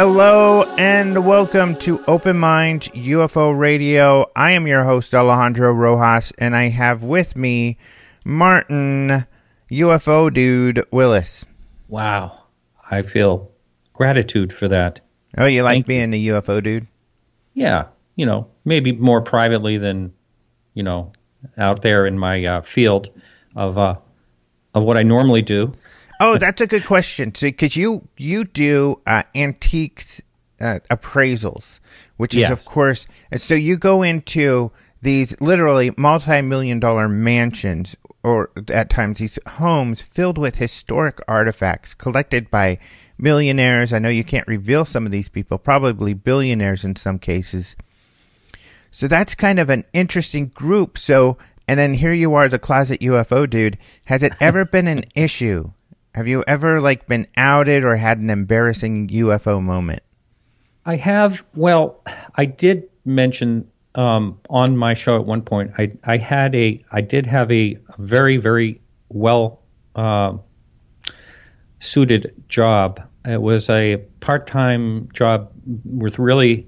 Hello and welcome to Open Mind UFO Radio. I am your host Alejandro Rojas and I have with me Martin UFO dude Willis. Wow. I feel gratitude for that. Oh, you like Thank being a UFO dude? Yeah, you know, maybe more privately than, you know, out there in my uh, field of uh, of what I normally do. Oh, that's a good question. Because you you do uh, antiques uh, appraisals, which is Yes. of course. And so you go into these literally multi-million dollar mansions, or at times these homes filled with historic artifacts collected by millionaires. I know you can't reveal some of these people, probably billionaires in some cases. So that's kind of an interesting group. So, and then here you are, the closet UFO dude. Has it ever been an issue? Have you ever like been outed or had an embarrassing UFO moment? I have, well, I did mention um, on my show at one point, I, I had a, I did have a very, very well uh, suited job. It was a part time job with really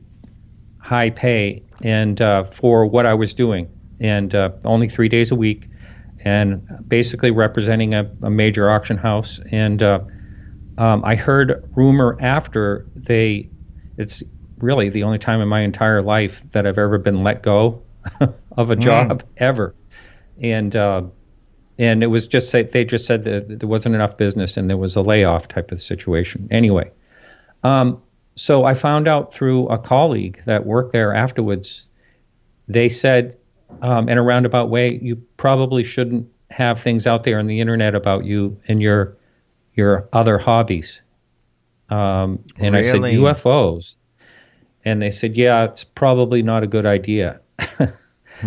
high pay and uh, for what I was doing, and uh, only three days a week, and basically representing a, a major auction house. And uh, um, I heard rumor after they, it's really the only time in my entire life that I've ever been let go of a job ever, and uh, and it was just say, they just said that there wasn't enough business and there was a layoff type of situation. Anyway, um, so I found out through a colleague that worked there afterwards. They said, um, in a roundabout way, you probably shouldn't have things out there on the internet about you and your your other hobbies. Um, and I said Really? UFOs, and they said, yeah, it's probably not a good idea.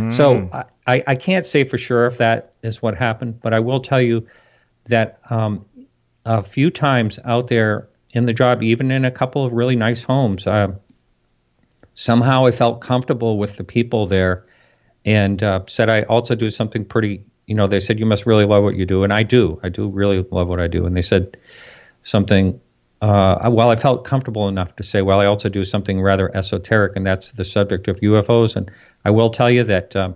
So I, I, I can't say for sure if that is what happened, but I will tell you that um, a few times out there in the job, even in a couple of really nice homes, uh, somehow I felt comfortable with the people there and uh, said I also do something pretty, you know, they said, you must really love what you do. And I do. I do really love what I do. And they said something, uh, well, I felt comfortable enough to say, well, I also do something rather esoteric, and that's the subject of UFOs. And I will tell you that um,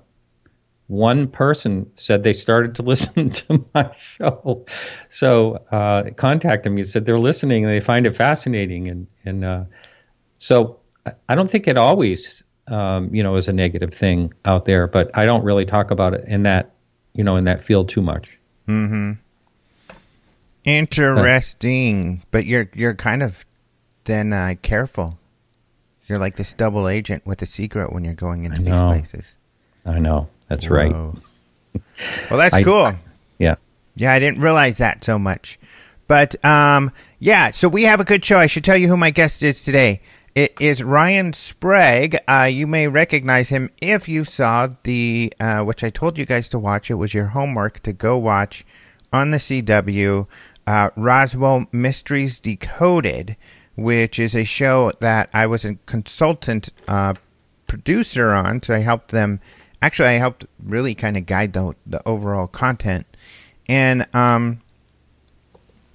one person said they started to listen to my show. So uh, contacted me said they're listening and they find it fascinating. And, and uh, so I don't think it always, um, you know, is a negative thing out there, but I don't really talk about it in that, you know, in that field too much. Hmm. Interesting, but you're you're kind of then uh, careful. You're like this double agent with a secret when you're going into these places. I know. That's right. Well, that's I- cool. Yeah. Yeah, I didn't realize that so much. But um, yeah, so we have a good show. I should tell you who my guest is today. It is Ryan Sprague. Uh, you may recognize him if you saw the, uh, which I told you guys to watch. It was your homework to go watch on the CW, uh, Roswell Mysteries Decoded, which is a show that I was a consultant uh, producer on. So I helped them. Actually, I helped really kind of guide the the overall content, and um,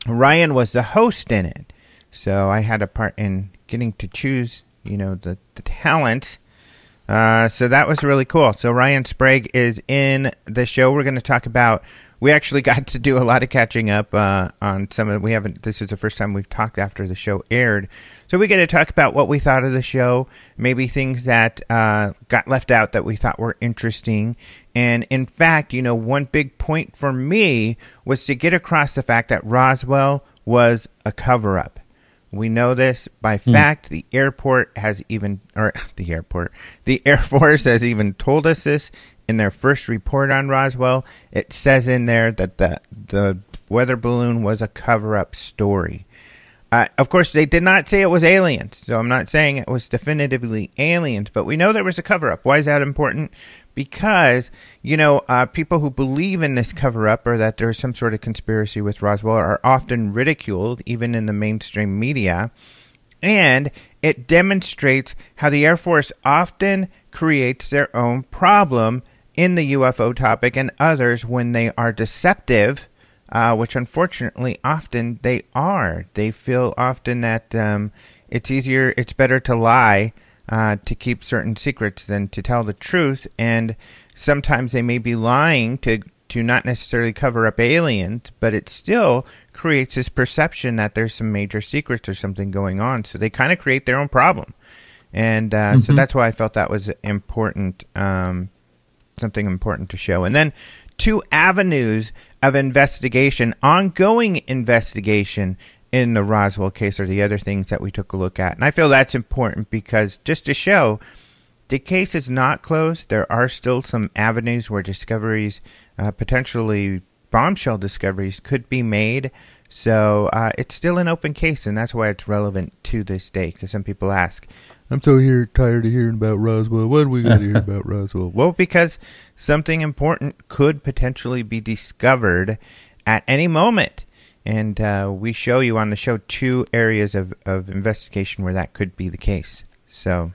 Ryan was the host in it. So I had a part in getting to choose, you know, the, the talent. Uh, so that was really cool. So Ryan Sprague is in the show. We're going to talk about. We actually got to do a lot of catching up uh, on some of. We haven't. This is the first time we've talked after the show aired. So we get to talk about what we thought of the show, maybe things that uh, got left out that we thought were interesting. And in fact, you know, one big point for me was to get across the fact that Roswell was a cover up. We know this by fact. The airport has even, or the airport, the Air Force has even told us this in their first report on Roswell. It says in there that the the weather balloon was a cover up story. Uh, of course, they did not say it was aliens, so I'm not saying it was definitively aliens, but we know there was a cover up. Why is that important? Because, you know, uh, people who believe in this cover up or that there's some sort of conspiracy with Roswell are often ridiculed, even in the mainstream media. And it demonstrates how the Air Force often creates their own problem in the UFO topic and others when they are deceptive uh, which unfortunately often they are. They feel often that um, it's easier, it's better to lie uh, to keep certain secrets than to tell the truth. And sometimes they may be lying to to not necessarily cover up aliens, but it still creates this perception that there's some major secrets or something going on. So they kind of create their own problem. And uh, mm-hmm. so that's why I felt that was important, um, something important to show. And then two avenues of investigation, ongoing investigation in the Roswell case are the other things that we took a look at. And I feel that's important because just to show the case is not closed, there are still some avenues where discoveries, uh, potentially bombshell discoveries, could be made. So uh, it's still an open case, and that's why it's relevant to this day. Because some people ask, I'm so here tired of hearing about Roswell. What do we got to hear about Roswell? Well, because something important could potentially be discovered at any moment. And uh, we show you on the show two areas of, of investigation where that could be the case. So,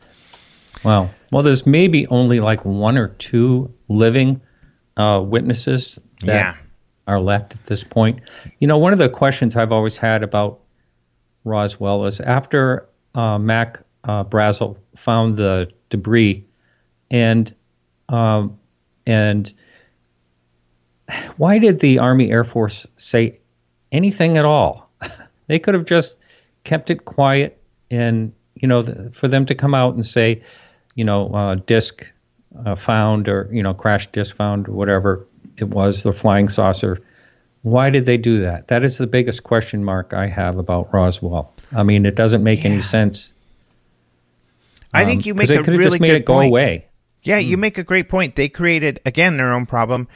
wow. Well, there's maybe only like one or two living uh, witnesses that yeah. are left at this point. You know, one of the questions I've always had about Roswell is after uh, Mac uh, Brazel found the debris, and um, and why did the Army Air Force say anything at all? they could have just kept it quiet, and you know, the, for them to come out and say, you know, uh, disc uh, found or you know, crash disc found or whatever it was, the flying saucer. Why did they do that? That is the biggest question mark I have about Roswell. I mean, it doesn't make yeah. any sense I think you um, make a really just made good it go point. away. Yeah, you hmm. make a great point. They created again their own problem,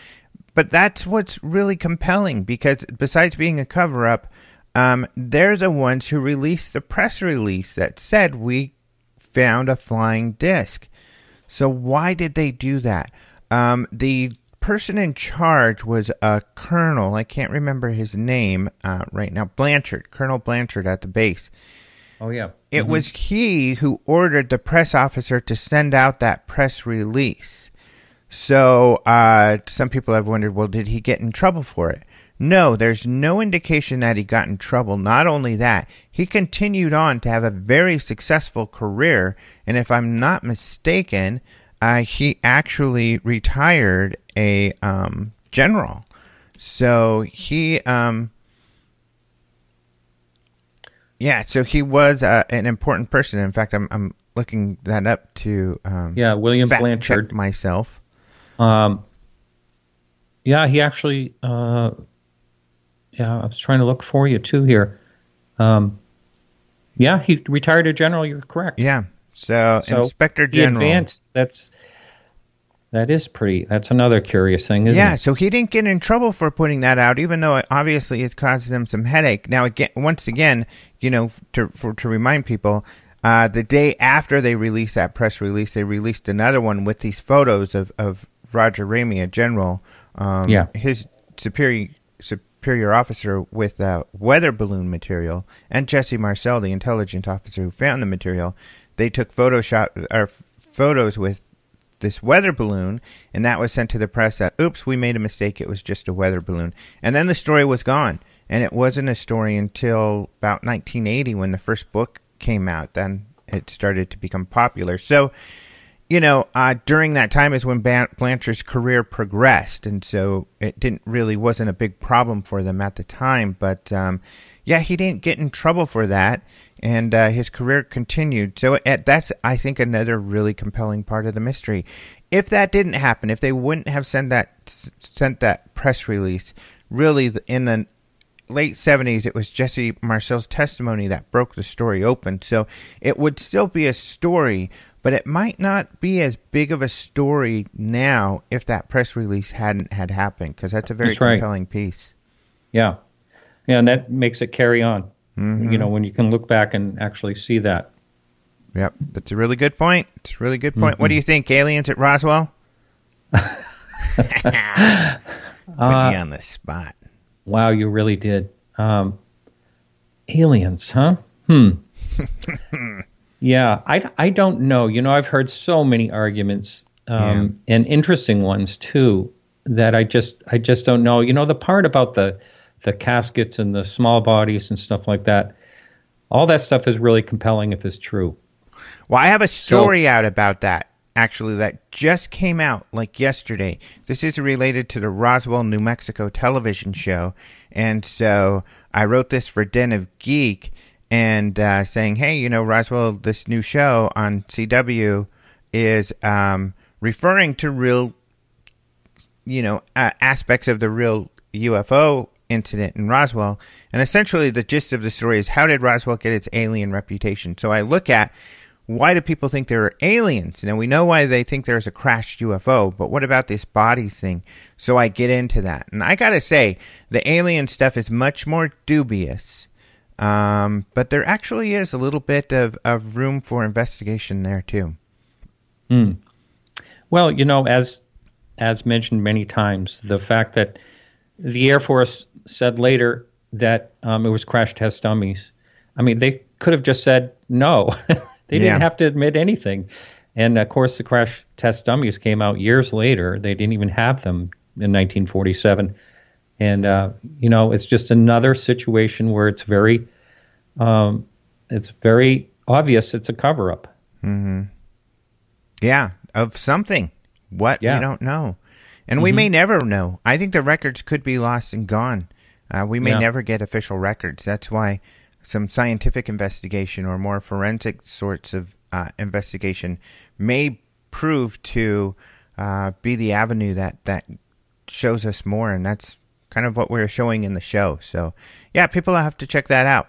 but that's what's really compelling because besides being a cover up, um, they're the ones who released the press release that said we found a flying disc. So why did they do that? Um, the person in charge was a colonel. I can't remember his name uh, right now. Blanchard, Colonel Blanchard at the base. Oh yeah. It mm-hmm. was he who ordered the press officer to send out that press release. So uh, some people have wondered, well, did he get in trouble for it? No, there's no indication that he got in trouble. Not only that, he continued on to have a very successful career. And if I'm not mistaken, uh, he actually retired a um, general. So he um, yeah, so he was uh, an important person. In fact, I'm I'm looking that up to um, yeah William Blanchard myself. Um, yeah, he actually. Uh, yeah, I was trying to look for you too here. Um, yeah, he retired a general. You're correct. Yeah. So, so Inspector General. advanced. That's that is pretty. That's another curious thing, isn't yeah, it? Yeah, so he didn't get in trouble for putting that out, even though it obviously it's caused him some headache. Now, again, once again, you know, to for, to remind people, uh, the day after they released that press release, they released another one with these photos of, of Roger Ramey, a general, um, yeah. his superior superior officer with uh, weather balloon material, and Jesse Marcel, the intelligence officer who found the material. They took Photoshop or photos with this weather balloon, and that was sent to the press that, oops, we made a mistake. It was just a weather balloon. And then the story was gone. And it wasn't a story until about 1980 when the first book came out. Then it started to become popular. So, you know, uh, during that time is when Blanchard's career progressed, and so it didn't really wasn't a big problem for them at the time. But um, yeah, he didn't get in trouble for that, and uh, his career continued. So it, that's, I think, another really compelling part of the mystery. If that didn't happen, if they wouldn't have sent that sent that press release, really in the late 70s, it was Jesse Marcel's testimony that broke the story open. So it would still be a story, but it might not be as big of a story now if that press release hadn't had happened, because that's a very That's right. compelling piece. Yeah, yeah, and that makes it carry on. You know, when you can look back and actually see that. Yep, that's a really good point. It's a really good point. What do you think, aliens at Roswell? Put me on the spot. Wow, you really did. Um, aliens, huh? Hmm. yeah, I, I don't know. You know, I've heard so many arguments um, and interesting ones too that I just I just don't know. You know, the part about the the caskets and the small bodies and stuff like that. All that stuff is really compelling if it's true. Well, I have a story out about that actually that just came out like yesterday. This is related to the Roswell, New Mexico television show, and so I wrote this for Den of Geek and uh, saying, hey, you know, Roswell, this new show on CW is um, referring to real, you know, uh, aspects of the real UFO incident in Roswell. And essentially, the gist of the story is how did Roswell get its alien reputation? So I look at why do people think there are aliens? Now we know why they think there's a crashed UFO, but what about this bodies thing? So I get into that. And I gotta say, the alien stuff is much more dubious. Um, but there actually is a little bit of, of room for investigation there too. Well, you know, as as mentioned many times, the fact that the Air Force said later that um, it was crash test dummies. I mean, they could have just said no. they Yeah. didn't have to admit anything. And of course, the crash test dummies came out years later. They didn't even have them in 1947. And uh, you know, it's just another situation where it's very, um, it's very obvious it's a cover up. Yeah, of something. What Yeah. we don't know, and we may never know. I think the records could be lost and gone. Uh, we may Yeah. never get official records. That's why some scientific investigation or more forensic sorts of uh, investigation may prove to uh, be the avenue that that shows us more, and that's kind of what we're showing in the show. So, yeah, people have to check that out.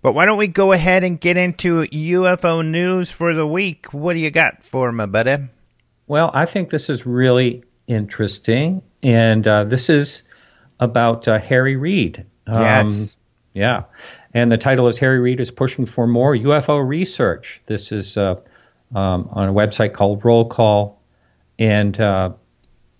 But why don't we go ahead and get into UFO news for the week? What do you got for my buddy? Well, I think this is really interesting, and uh, this is about uh, Harry Reid. Um, Yes. Yeah, and the title is Harry Reid is pushing for more UFO research. This is uh, um, on a website called Roll Call, and uh,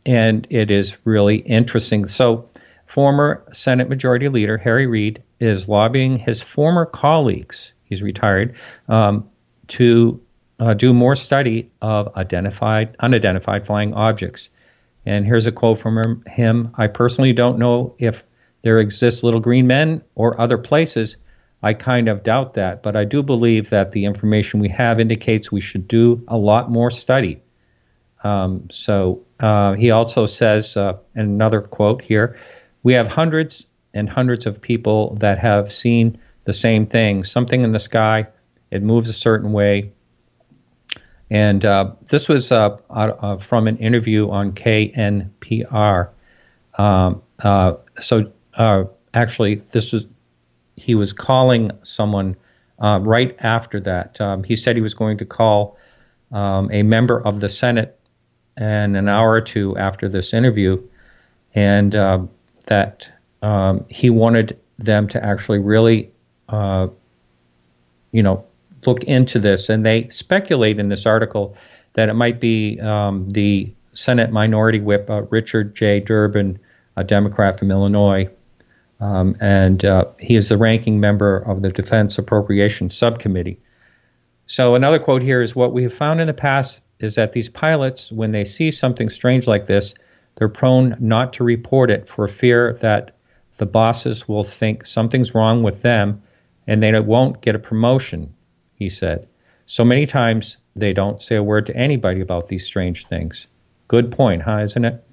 and it is really interesting. So, former Senate Majority Leader Harry Reid is lobbying his former colleagues. He's retired um, to uh, do more study of identified, unidentified flying objects. And here's a quote from him- I personally don't know if there exists little green men or other places. I kind of doubt that, but I do believe that the information we have indicates we should do a lot more study. Um, so uh, he also says, uh, another quote here, we have hundreds and hundreds of people that have seen the same thing something in the sky, it moves a certain way. And uh, this was uh, uh, from an interview on KNPR. Um, uh, so uh, actually, this was he was calling someone uh, right after that. Um, he said he was going to call um, a member of the Senate and an hour or two after this interview, and uh, that um, he wanted them to actually really, uh, you know, look into this. And they speculate in this article that it might be um, the Senate Minority Whip uh, Richard J. Durbin, a Democrat from Illinois, um, and uh, he is the ranking member of the Defense Appropriations Subcommittee. So another quote here is what we have found in the past is that these pilots, when they see something strange like this, they're prone not to report it for fear that the bosses will think something's wrong with them and they won't get a promotion, he said. So many times they don't say a word to anybody about these strange things. Good point, huh, isn't it?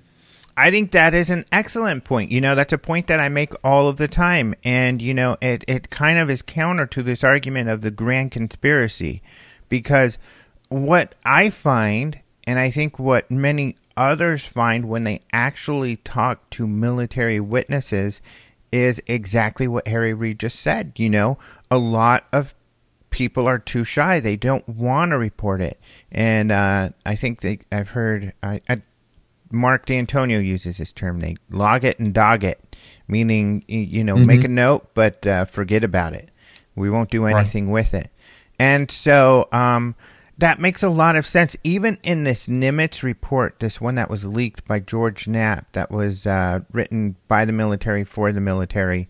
I think that is an excellent point. You know, that's a point that I make all of the time. And, you know, it, it kind of is counter to this argument of the grand conspiracy. Because what I find, and I think what many others find when they actually talk to military witnesses, is exactly what Harry Reid just said. You know, a lot of people are too shy; they don't want to report it, and uh, I think they. I've heard. I, I, Mark D'Antonio uses this term. They log it and dog it, meaning you know, mm-hmm. make a note but uh, forget about it. We won't do anything right. with it. And so um, that makes a lot of sense. Even in this Nimitz report, this one that was leaked by George Knapp, that was uh, written by the military for the military,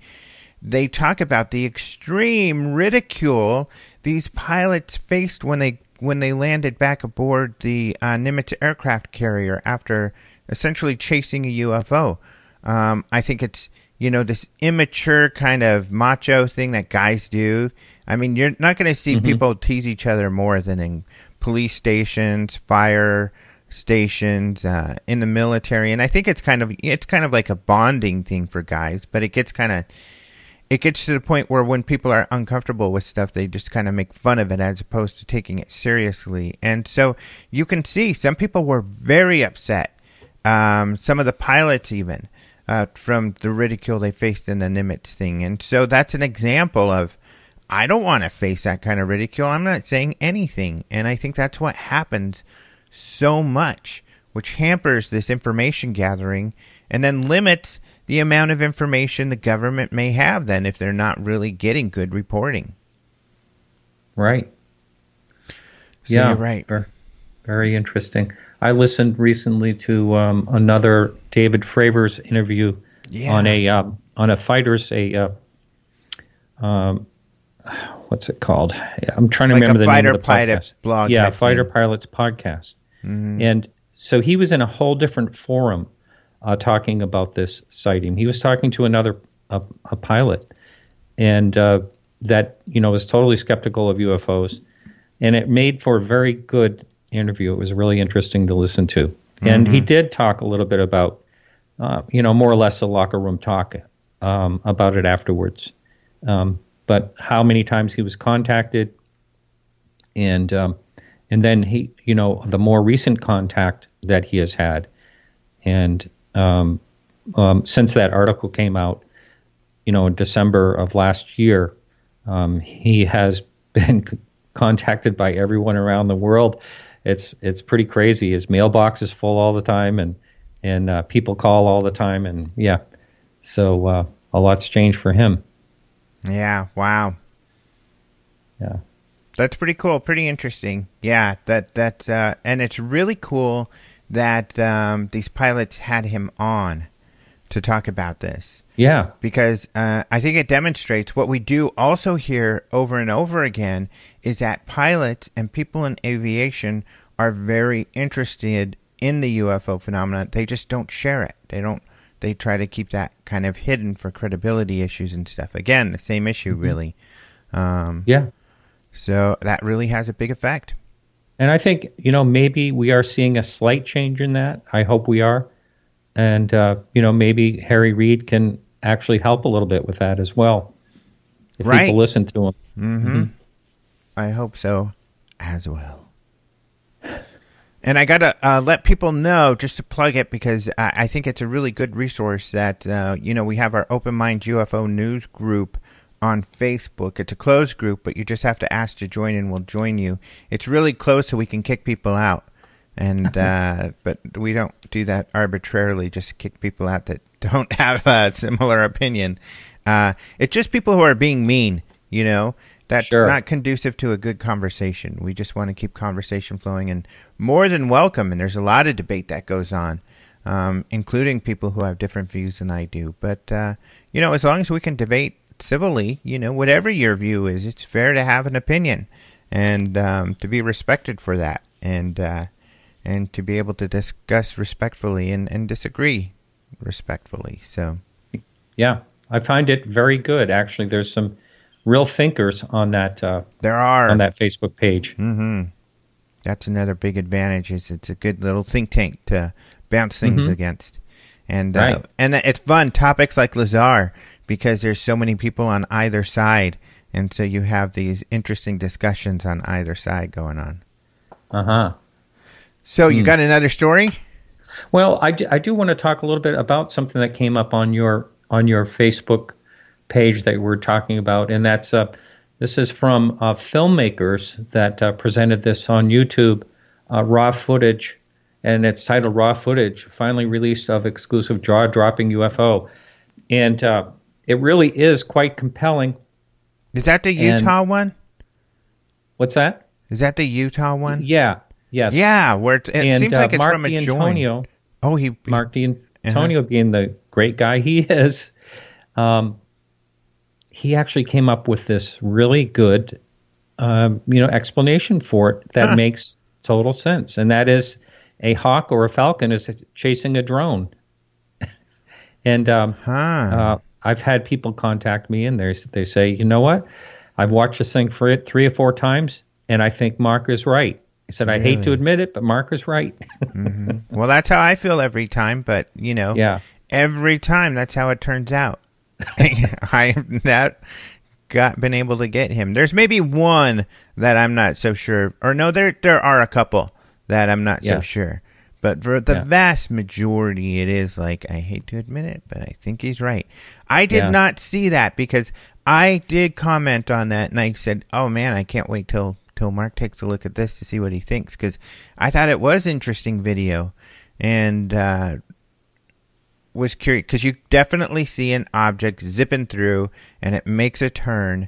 they talk about the extreme ridicule these pilots faced when they when they landed back aboard the uh, Nimitz aircraft carrier after essentially chasing a UFO. Um, I think it's you know this immature kind of macho thing that guys do. I mean, you're not going to see mm-hmm. people tease each other more than in police stations, fire stations, uh, in the military, and I think it's kind of it's kind of like a bonding thing for guys. But it gets kind of it gets to the point where when people are uncomfortable with stuff, they just kind of make fun of it as opposed to taking it seriously. And so you can see some people were very upset. Um, some of the pilots even. Uh, from the ridicule they faced in the Nimitz thing. And so that's an example of I don't want to face that kind of ridicule. I'm not saying anything. And I think that's what happens so much, which hampers this information gathering and then limits the amount of information the government may have then if they're not really getting good reporting. Right. So yeah, right. Very, interesting. I listened recently to um, another David Fravor's interview yeah. on a um, on a fighters a uh, um, what's it called? I'm trying to like remember the name of the podcast. blog. Yeah, Fighter thing. Pilots podcast. Mm-hmm. And so he was in a whole different forum uh, talking about this sighting. He was talking to another a, a pilot, and uh, that you know was totally skeptical of UFOs, and it made for a very good interview. It was really interesting to listen to, mm-hmm. and he mm-hmm. did talk a little bit about, uh, you know, more or less a locker room talk um, about it afterwards. Um, but how many times he was contacted, and um, and then he, you know, the more recent contact that he has had, and um, um, since that article came out, you know, in December of last year, um, he has been c- contacted by everyone around the world. It's it's pretty crazy. His mailbox is full all the time, and and uh, people call all the time, and yeah, so uh, a lot's changed for him. Yeah. Wow. Yeah. That's pretty cool. Pretty interesting. Yeah. That that's uh, and it's really cool that um, these pilots had him on to talk about this. Yeah. Because uh, I think it demonstrates what we do also hear over and over again is that pilots and people in aviation are very interested in the UFO phenomenon. They just don't share it. They don't they try to keep that kind of hidden for credibility issues and stuff. Again, the same issue, mm-hmm. really. Um, yeah. So that really has a big effect. And I think, you know, maybe we are seeing a slight change in that. I hope we are. And, uh, you know, maybe Harry Reid can actually help a little bit with that as well. If right. people listen to him. Mm-hmm. Mm-hmm. I hope so as well. And I got to uh, let people know, just to plug it, because I, I think it's a really good resource that, uh, you know, we have our Open Mind UFO News group on Facebook. It's a closed group, but you just have to ask to join and we'll join you. It's really close so we can kick people out. And, uh, but we don't do that arbitrarily just to kick people out that don't have a similar opinion. Uh, it's just people who are being mean, you know? That's sure. not conducive to a good conversation. We just want to keep conversation flowing and more than welcome. And there's a lot of debate that goes on, um, including people who have different views than I do. But, uh, you know, as long as we can debate civilly, you know, whatever your view is, it's fair to have an opinion and um, to be respected for that and, uh, and to be able to discuss respectfully and, and disagree respectfully. So, yeah, I find it very good. Actually, there's some real thinkers on that. Uh, there are on that Facebook page. Mm-hmm. That's another big advantage. Is it's a good little think tank to bounce things mm-hmm. against, and uh, right. uh, and it's fun topics like Lazar because there's so many people on either side, and so you have these interesting discussions on either side going on. Uh huh. So you hmm. got another story? Well, I do, I do want to talk a little bit about something that came up on your on your Facebook page that we're talking about, and that's uh, this is from uh, filmmakers that uh, presented this on YouTube, uh, raw footage, and it's titled "Raw Footage: Finally Released of Exclusive Jaw-Dropping UFO," and uh, it really is quite compelling. Is that the Utah and, one? What's that? Is that the Utah one? Yeah. Yes. Yeah, where it, it and, seems like it's Mark from a D'Antonio, joint. Oh, he, Mark D'Antonio uh-huh. being the great guy he is, um, he actually came up with this really good, um, you know, explanation for it that huh. makes total sense, and that is a hawk or a falcon is chasing a drone. and um, huh. uh, I've had people contact me, and they they say, you know what, I've watched this thing for it three or four times, and I think Mark is right. He said, I really? hate to admit it, but Mark is right. mm-hmm. Well, that's how I feel every time, but you know, yeah. every time that's how it turns out. I that got been able to get him. There's maybe one that I'm not so sure, or no, there there are a couple that I'm not yeah. so sure. But for the yeah. vast majority, it is like I hate to admit it, but I think he's right. I did yeah. not see that because I did comment on that, and I said, "Oh man, I can't wait till till Mark takes a look at this to see what he thinks because I thought it was interesting video and uh, was curious because you definitely see an object zipping through and it makes a turn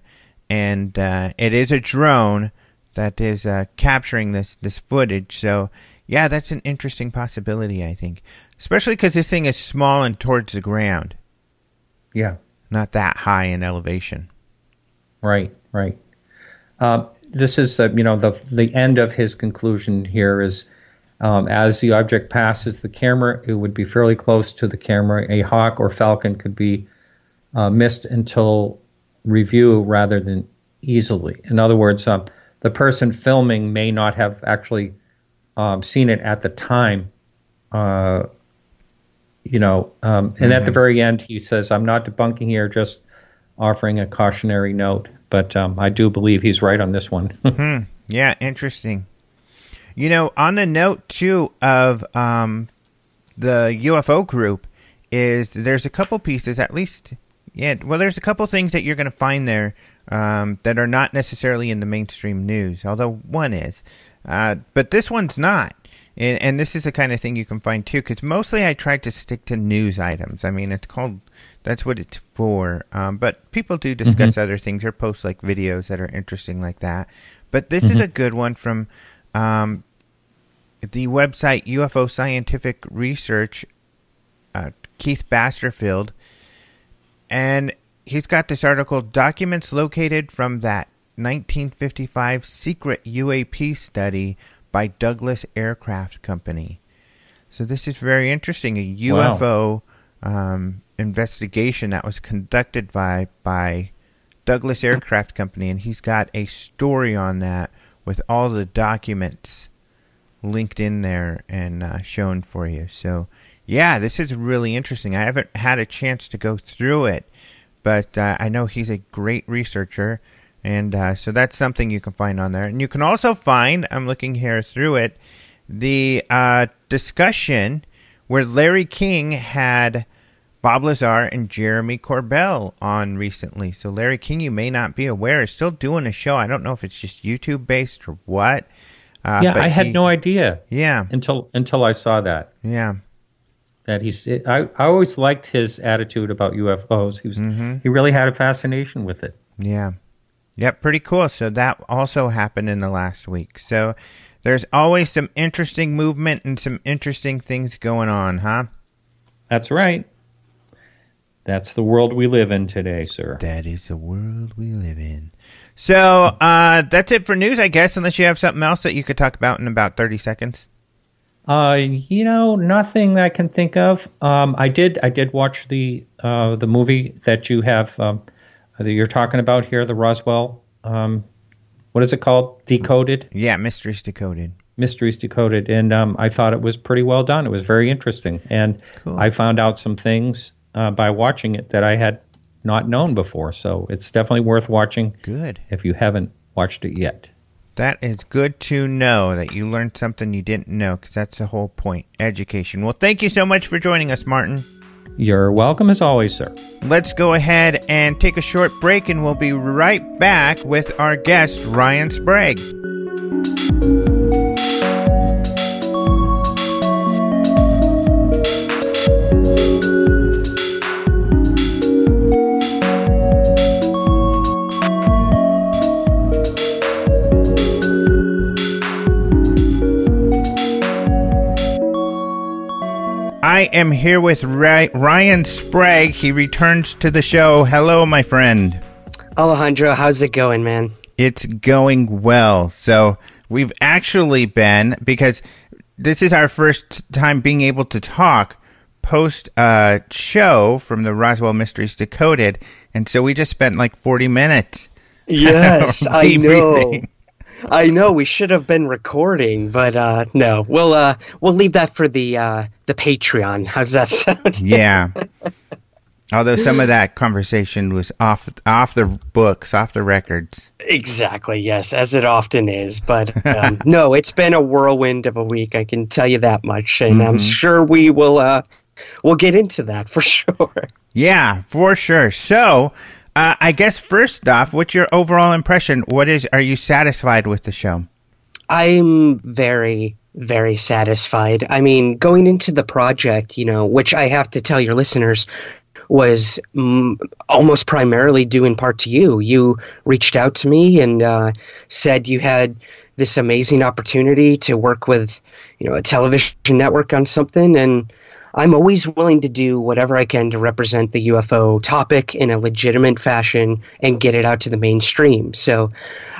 and uh, it is a drone that is uh, capturing this this footage. So yeah, that's an interesting possibility. I think, especially because this thing is small and towards the ground. Yeah, not that high in elevation. Right, right. Uh, this is uh, you know the the end of his conclusion here is um, as the object passes the camera, it would be fairly close to the camera. A hawk or falcon could be uh, missed until review rather than easily. In other words, um, the person filming may not have actually um, seen it at the time. Uh, you know, um, and mm-hmm. at the mm-hmm. very end, he says, "I'm not debunking here, just offering a cautionary note." but um, I do believe he's right on this one. hmm. Yeah, interesting. You know, on the note too of um, the UFO group, is there's a couple pieces, at least, yeah. Well, there's a couple things that you're going to find there um, that are not necessarily in the mainstream news, although one is, uh, but this one's not. And, and this is the kind of thing you can find too, because mostly I try to stick to news items. I mean, it's called that's what it's for. Um, but people do discuss mm-hmm. other things or post like videos that are interesting like that. But this mm-hmm. is a good one from um, the website UFO Scientific Research, uh, Keith Basterfield. And he's got this article documents located from that 1955 secret UAP study by Douglas Aircraft Company. So this is very interesting. A UFO wow. um, investigation that was conducted by by Douglas Aircraft Company, and he's got a story on that with all the documents linked in there and uh, shown for you. So, yeah, this is really interesting. I haven't had a chance to go through it, but uh, I know he's a great researcher, and uh, so that's something you can find on there. And you can also find, I'm looking here through it, the uh, discussion where Larry King had Bob Lazar and Jeremy Corbell on recently. So Larry King, you may not be aware, is still doing a show. I don't know if it's just YouTube based or what. Uh, yeah, I had no idea. Yeah, until until I saw that. Yeah, that he's. I I always liked his attitude about UFOs. He was mm-hmm. he really had a fascination with it. Yeah, yep, pretty cool. So that also happened in the last week. So there's always some interesting movement and some interesting things going on, huh? That's right. That's the world we live in today, sir. That is the world we live in. So uh, that's it for news, I guess, unless you have something else that you could talk about in about 30 seconds. Uh, you know, nothing I can think of. Um, I did, I did watch the uh, the movie that you have um, that you're talking about here, the Roswell. Um, what is it called? Decoded. Yeah, Mysteries Decoded. Mysteries Decoded, and um, I thought it was pretty well done. It was very interesting, and cool. I found out some things uh, by watching it that I had not known before. So it's definitely worth watching. Good. If you haven't watched it yet. That is good to know that you learned something you didn't know because that's the whole point education. Well, thank you so much for joining us, Martin. You're welcome as always, sir. Let's go ahead and take a short break, and we'll be right back with our guest, Ryan Sprague. I am here with Ryan Sprague. He returns to the show. Hello, my friend. Alejandro, how's it going, man? It's going well. So, we've actually been, because this is our first time being able to talk post a show from the Roswell Mysteries Decoded. And so we just spent like 40 minutes. Yes, I know. I know we should have been recording, but uh, no, we'll uh, we'll leave that for the uh, the Patreon. How's that sound? yeah. Although some of that conversation was off off the books, off the records. Exactly, yes, as it often is. But um, no, it's been a whirlwind of a week. I can tell you that much, and mm-hmm. I'm sure we will. Uh, we'll get into that for sure. Yeah, for sure. So, uh, I guess first off, what's your overall impression? What is? Are you satisfied with the show? I'm very, very satisfied. I mean, going into the project, you know, which I have to tell your listeners was mm, almost primarily due in part to you. You reached out to me and uh, said you had this amazing opportunity to work with, you know, a television network on something, and I'm always willing to do whatever I can to represent the UFO topic in a legitimate fashion and get it out to the mainstream. So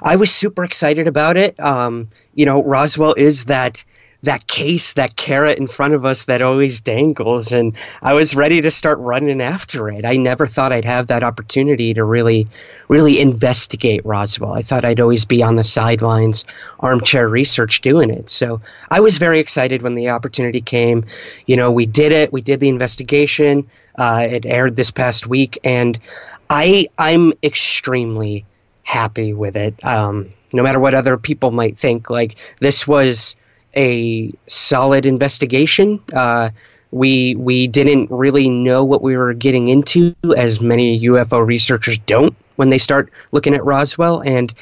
I was super excited about it. Um, you know, Roswell is that that case, that carrot in front of us that always dangles. And I was ready to start running after it. I never thought I'd have that opportunity to really, really investigate Roswell. I thought I'd always be on the sidelines, armchair research doing it. So I was very excited when the opportunity came. You know, we did it, we did the investigation. Uh, it aired this past week. And I, I'm extremely happy with it. Um, no matter what other people might think, like this was a solid investigation. Uh, we we didn't really know what we were getting into, as many UFO researchers don't when they start looking at Roswell, and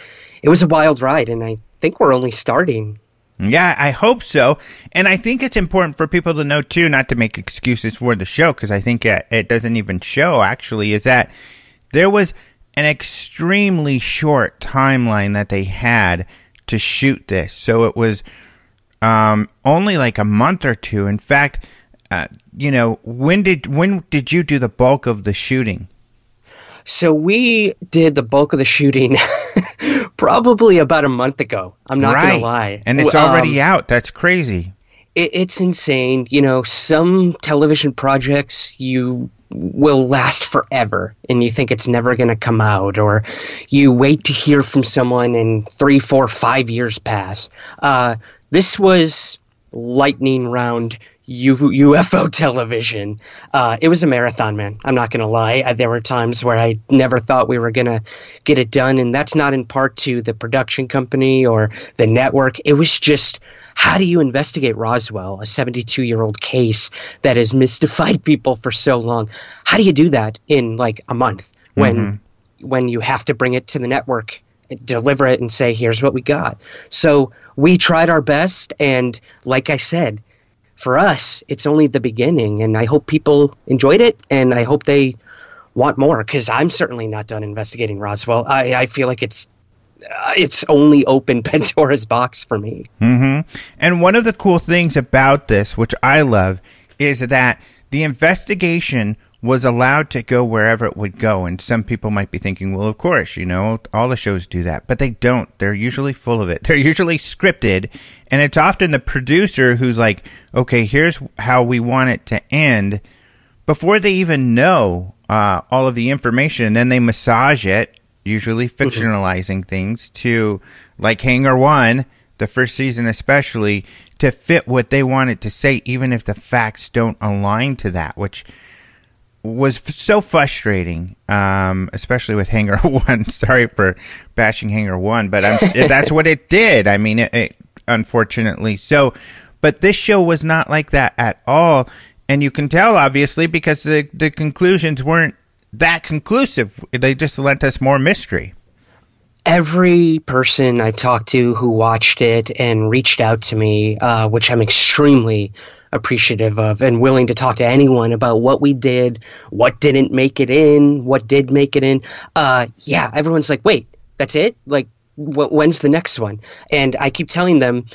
it was a wild ride. And I think we're only starting. Yeah, I hope so. And I think it's important for people to know too, not to make excuses for the show, because I think it doesn't even show actually, is that there was an extremely short timeline that they had to shoot this. So it was um, only like a month or two. In fact, uh, you know, when did when did you do the bulk of the shooting? So we did the bulk of the shooting probably about a month ago. I'm not right. gonna lie, and it's already um, out. That's crazy. It, it's insane. You know, some television projects you will last forever and you think it's never going to come out or you wait to hear from someone and three four five years pass uh, this was lightning round UFO television. Uh, it was a marathon, man. I'm not going to lie. I, there were times where I never thought we were going to get it done. And that's not in part to the production company or the network. It was just how do you investigate Roswell, a 72 year old case that has mystified people for so long? How do you do that in like a month when, mm-hmm. when you have to bring it to the network? Deliver it and say, here's what we got. So we tried our best. And like I said, for us, it's only the beginning. And I hope people enjoyed it. And I hope they want more because I'm certainly not done investigating Roswell. I, I feel like it's uh, it's only open Pandora's box for me. Mm-hmm. And one of the cool things about this, which I love, is that the investigation was allowed to go wherever it would go. And some people might be thinking, well, of course, you know, all the shows do that, but they don't. They're usually full of it. They're usually scripted. And it's often the producer who's like, okay, here's how we want it to end before they even know uh, all of the information. And then they massage it, usually mm-hmm. fictionalizing things to like Hangar One, the first season especially, to fit what they wanted to say, even if the facts don't align to that, which was f- so frustrating, um, especially with Hangar One. Sorry for bashing Hangar One, but that's what it did. I mean, it, it, unfortunately. So, but this show was not like that at all. and you can tell obviously because the the conclusions weren't that conclusive. They just lent us more mystery. Every person I've talked to who watched it and reached out to me, uh, which I'm extremely appreciative of, and willing to talk to anyone about what we did, what didn't make it in, what did make it in. Uh, yeah, everyone's like, wait, that's it? Like, wh- when's the next one? And I keep telling them,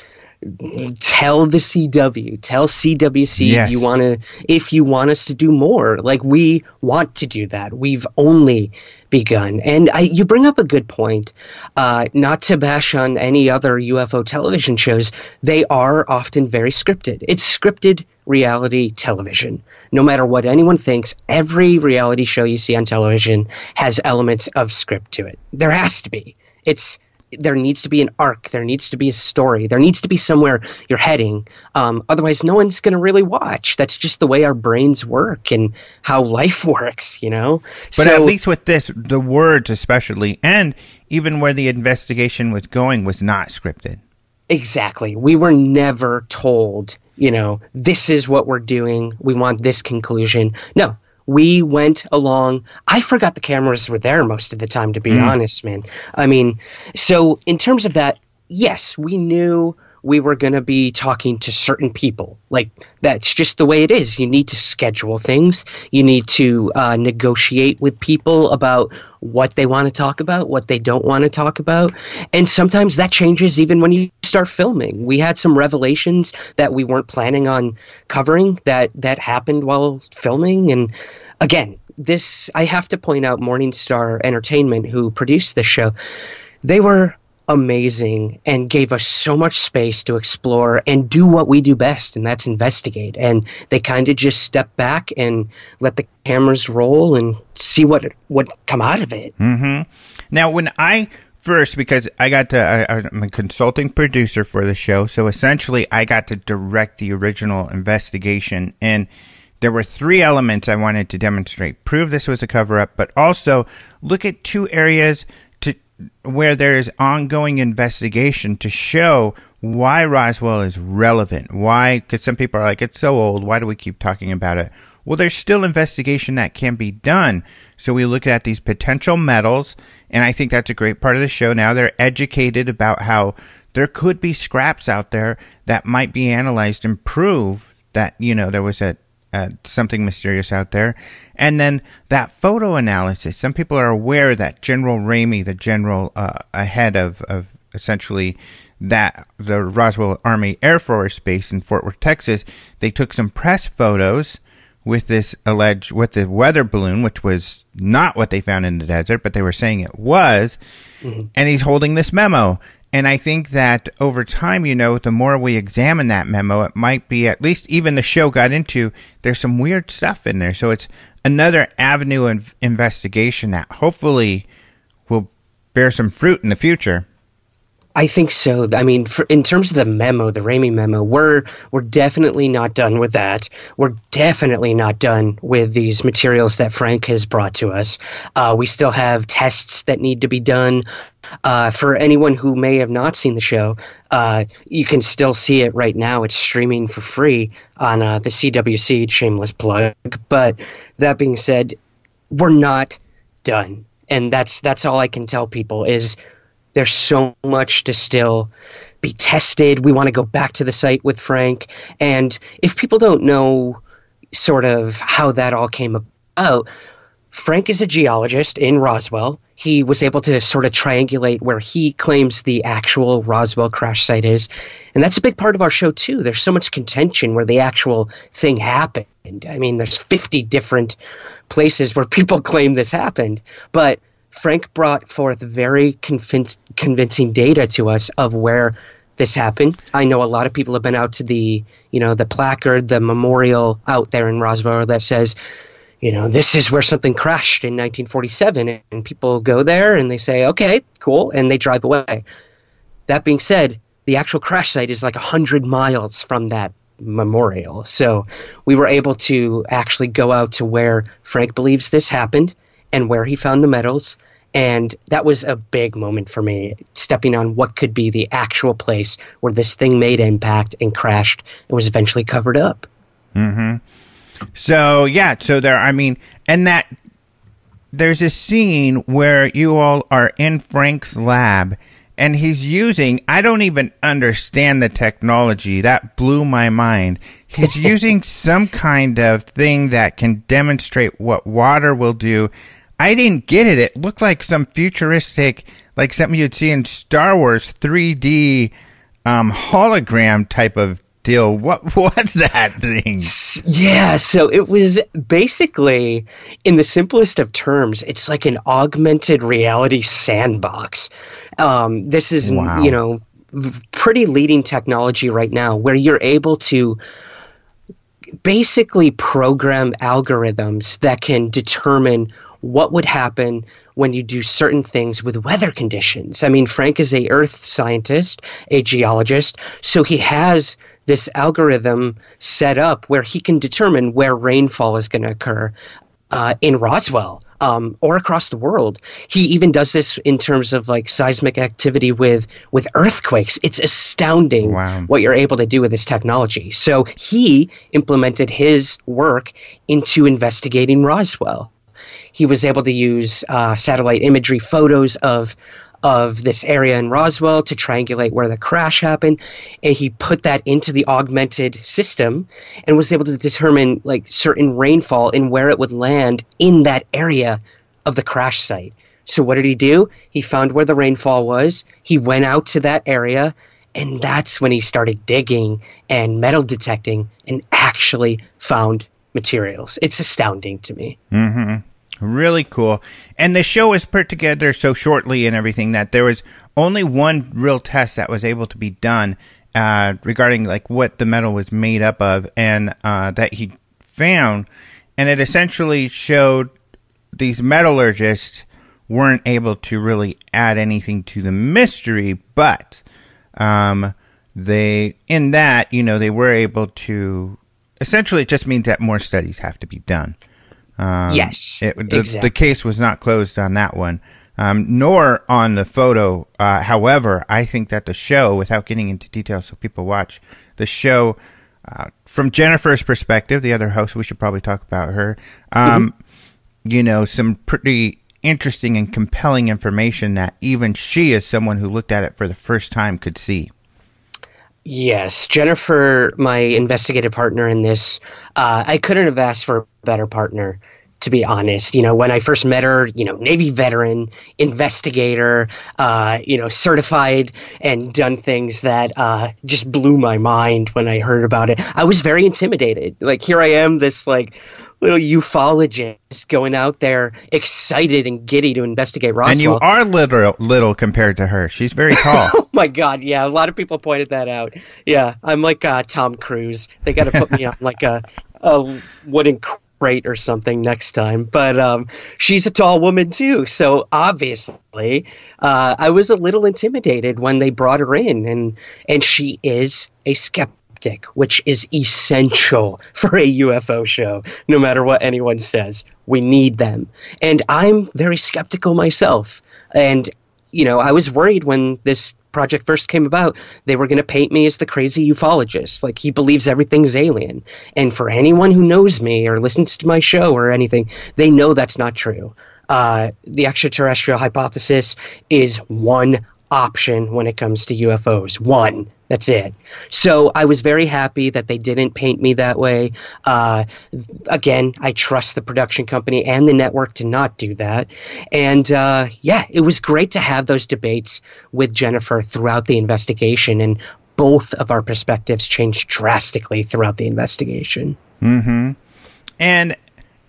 tell the CW, tell CWC Yes. you want to if you want us to do more. Like we want to do that. We've only begun. And I, you bring up a good point. Uh, not to bash on any other UFO television shows, they are often very scripted. It's scripted reality television. No matter what anyone thinks, every reality show you see on television has elements of script to it. There has to be. It's there needs to be an arc. There needs to be a story. There needs to be somewhere you're heading. Um, otherwise, no one's going to really watch. That's just the way our brains work and how life works, you know? But So- at least with this, the words especially, and even where the investigation was going was not scripted. Exactly. We were never told, you know, this is what we're doing. We want this conclusion. No, we went along. I forgot the cameras were there most of the time, to be mm. honest, man. I mean, so in terms of that, yes, we knew we were going to be talking to certain people. Like, that's just the way it is. You need to schedule things, you need to uh, negotiate with people about what they want to talk about, what they don't want to talk about. And sometimes that changes even when you start filming. We had some revelations that we weren't planning on covering that, that happened while filming. And again, this, I have to point out Morningstar Entertainment, who produced this show, they were amazing and gave us so much space to explore and do what we do best and that's investigate. And they kind of just step back and let the cameras roll and see what what come out of it. Mm-hmm. Now, when I first, because I got to, I, I'm a consulting producer for the show, so essentially I got to direct the original investigation, and there were three elements I wanted to demonstrate: prove this was a cover up, but also look at two areas where there is ongoing investigation to show why Roswell is relevant. Why? Because some people are like, it's so old. Why do we keep talking about it? Well, there's still investigation that can be done. So we look at these potential metals, and I think that's a great part of the show. Now they're educated about how there could be scraps out there that might be analyzed and prove that you know there was a, a something mysterious out there. And then that photo analysis. Some people are aware that General Ramey, the general uh, ahead of, of essentially that the Roswell Army Air Force Base in Fort Worth, Texas, they took some press photos with this alleged with the weather balloon, which was not what they found in the desert, but they were saying it was. And he's holding this memo. And I think that over time, you know, the more we examine that memo, it might be at least even the show got into, there's some weird stuff in there. So it's another avenue of investigation that hopefully will bear some fruit in the future. I think so. I mean, for, in terms of the memo, the Ramey memo, we're we're definitely not done with that. We're definitely not done with these materials that Frank has brought to us. Uh, we still have tests that need to be done. Uh, for anyone who may have not seen the show, uh, you can still see it right now. It's streaming for free on uh, the CWC. Shameless plug. But that being said, we're not done, and that's that's all I can tell people is there's so much to still be tested. We want to go back to the site with Frank. And if people don't know sort of how that all came about, Frank is a geologist in Roswell. He was able to sort of triangulate where he claims the actual Roswell crash site is. And that's a big part of our show, too. There's so much contention where the actual thing happened. I mean, there's 50 different places where people claim this happened. But Frank brought forth very convinc- convincing data to us of where this happened. I know a lot of people have been out to the, you know, the placard, the memorial out there in Roswell that says, you know, this is where something crashed in 1947, and people go there and they say, okay, cool, and they drive away. That being said, the actual crash site is like 100 miles from that memorial. So we were able to actually go out to where Frank believes this happened and where he found the metals. And that was a big moment for me, stepping on what could be the actual place where this thing made impact and crashed and was eventually covered up. Mm-hmm. So yeah, so there. I mean, and that there's a scene where you all are in Frank's lab, and he's using. I don't even understand the technology. That blew my mind. He's using some kind of thing that can demonstrate what water will do. I didn't get it. It looked like some futuristic, like something you'd see in Star Wars 3D um, hologram type of deal. What was that thing? Yeah, so it was basically, in the simplest of terms, it's like an augmented reality sandbox. Um, this is, Wow. you know, pretty leading technology right now, where you're able to basically program algorithms that can determine what would happen when you do certain things with weather conditions. I mean, Frank is a earth scientist, a geologist, so he has this algorithm set up where he can determine where rainfall is going to occur uh, in Roswell um, or across the world. He even does this in terms of like seismic activity with with earthquakes. It's astounding Wow. what you're able to do with this technology. So he implemented his work into investigating Roswell. He was able to use uh, satellite imagery photos of of this area in Roswell to triangulate where the crash happened, and he put that into the augmented system and was able to determine like certain rainfall and where it would land in that area of the crash site. So what did he do? He found where the rainfall was. He went out to that area, and that's when he started digging and metal detecting and actually found materials. It's astounding to me. Really cool. And the show was put together so shortly and everything that there was only one real test that was able to be done uh, regarding like what the metal was made up of, and uh, that he found, and it essentially showed these metallurgists weren't able to really add anything to the mystery, but um, they in that you know they were able to essentially it just means that more studies have to be done. Um, Yes, it, the, exactly. the case was not closed on that one, um, nor on the photo. Uh, however, I think that the show, without getting into details, so people watch the show uh, from Jennifer's perspective, the other host. We should probably talk about her. Um, You know, some pretty interesting and compelling information that even she, as someone who looked at it for the first time, could see. Yes, Jennifer, my investigative partner in this, uh, I couldn't have asked for a better partner. To be honest, you know, when I first met her, you know, Navy veteran, investigator, uh, you know, certified and done things that uh, just blew my mind when I heard about it. I was very intimidated. Like, here I am, this like little ufologist going out there, excited and giddy to investigate Roswell. And you are little, little compared to her. She's very tall. Oh my god, yeah, a lot of people pointed that out. Yeah, I'm like uh, Tom Cruise. They got to put me on like a, a wooden crate or something next time. But um, she's a tall woman too, so obviously, uh, I was a little intimidated when they brought her in, and and she is a skeptic, which is essential for a UFO show. No matter what anyone says, we need them, and I'm very skeptical myself, and you know, I was worried when this project first came about, they were going to paint me as the crazy ufologist. Like, he believes everything's alien. And for anyone who knows me or listens to my show or anything, they know that's not true. Uh, the extraterrestrial hypothesis is one option when it comes to UFOs. One. That's it. So I was very happy that they didn't paint me that way. Uh, again, I trust the production company and the network to not do that. And uh, yeah, it was great to have those debates with Jennifer throughout the investigation, and both of our perspectives changed drastically throughout the investigation. and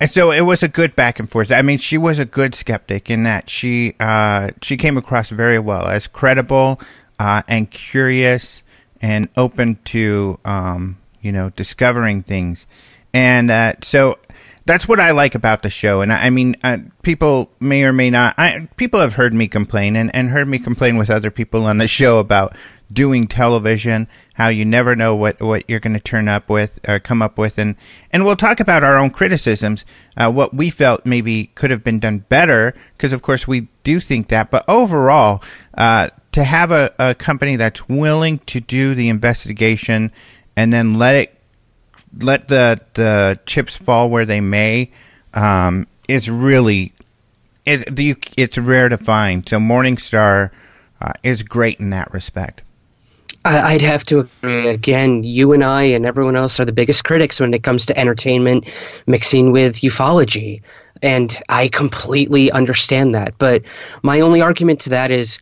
and so it was a good back and forth. I mean, she was a good skeptic in that she uh, she came across very well as credible uh, and curious and open to um, you know discovering things, and uh, so that's what I like about the show. And I, I mean, uh, people may or may not. I, people have heard me complain and, and heard me complain with other people on the show about doing television, how you never know what, what you're going to turn up with or come up with, and and we'll talk about our own criticisms, uh, what we felt maybe could have been done better, because of course we do think that. But overall, uh, to have a, a company that's willing to do the investigation and then let it let the the chips fall where they may um, is really it, it's rare to find. So Morningstar uh, is great in that respect. I'd have to agree. Again, you and I and everyone else are the biggest critics when it comes to entertainment mixing with ufology. And I completely understand that. But my only argument to that is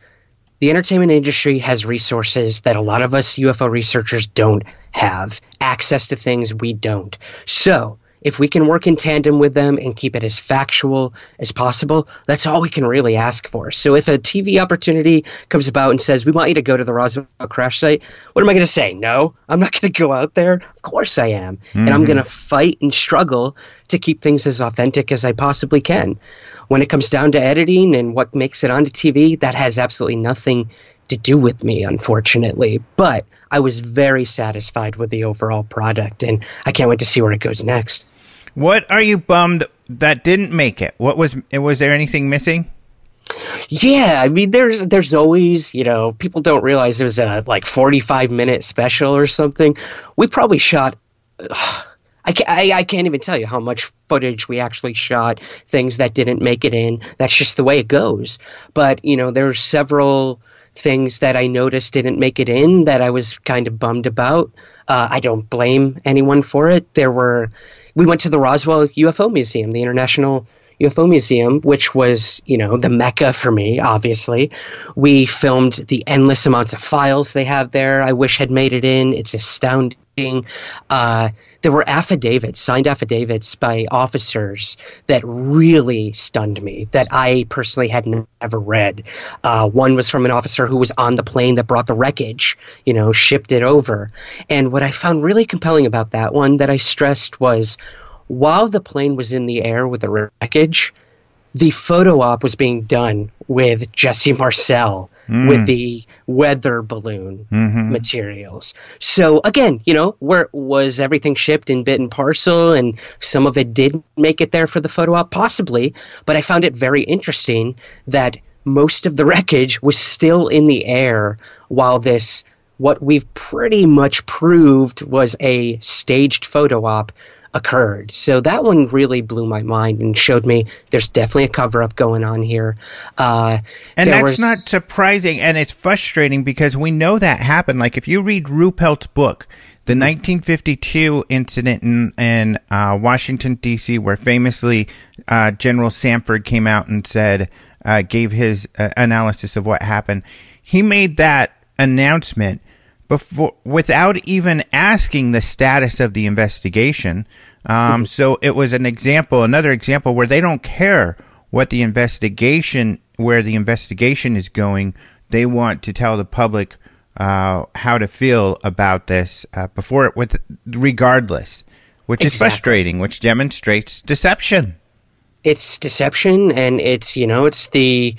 the entertainment industry has resources that a lot of us UFO researchers don't have, access to things we don't. So, if we can work in tandem with them and keep it as factual as possible, that's all we can really ask for. So if a TV opportunity comes about and says, we want you to go to the Roswell crash site, what am I going to say? No, I'm not going to go out there. Of course I am. Mm-hmm. And I'm going to fight and struggle to keep things as authentic as I possibly can. When it comes down to editing and what makes it onto TV, that has absolutely nothing to do with me, unfortunately. But I was very satisfied with the overall product, and I can't wait to see where it goes next. What are you bummed that didn't make it? What was was there anything missing? Yeah, I mean, there's there's always you know people don't realize it was a like 45 minute special or something. We probably shot. Uh, I, I, I can't even tell you how much footage we actually shot, things that didn't make it in. That's just the way it goes. But, you know, there there's several things that I noticed didn't make it in that I was kind of bummed about. Uh, I don't blame anyone for it. There were, we went to the Roswell UFO Museum, the International UFO Museum, which was, you know, the mecca for me, obviously. We filmed the endless amounts of files they have there. I wish had made it in. It's astounding. Uh, there were affidavits, signed affidavits by officers that really stunned me, that I personally had never read. Uh, one was from an officer who was on the plane that brought the wreckage, you know, shipped it over. And what I found really compelling about that one that I stressed was while the plane was in the air with the wreckage, the photo op was being done with Jesse Marcel mm. with the weather balloon mm-hmm. materials. So again, you know, where was everything shipped in bit and parcel and some of it did make it there for the photo op possibly, but I found it very interesting that most of the wreckage was still in the air while this what we've pretty much proved was a staged photo op occurred. So that one really blew my mind and showed me there's definitely a cover up going on here. Uh, and that's was... not surprising, and it's frustrating because we know that happened. Like if you read Ruppelt's book, the 1952 incident in, in uh, Washington D.C., where famously uh, General Samford came out and said, uh, gave his uh, analysis of what happened. He made that announcement before without even asking the status of the investigation. Um, so it was an example, another example where they don't care what the investigation, where the investigation is going. They want to tell the public uh, how to feel about this uh, before it, with regardless, which exactly. is frustrating, which demonstrates deception. It's deception, and it's you know it's the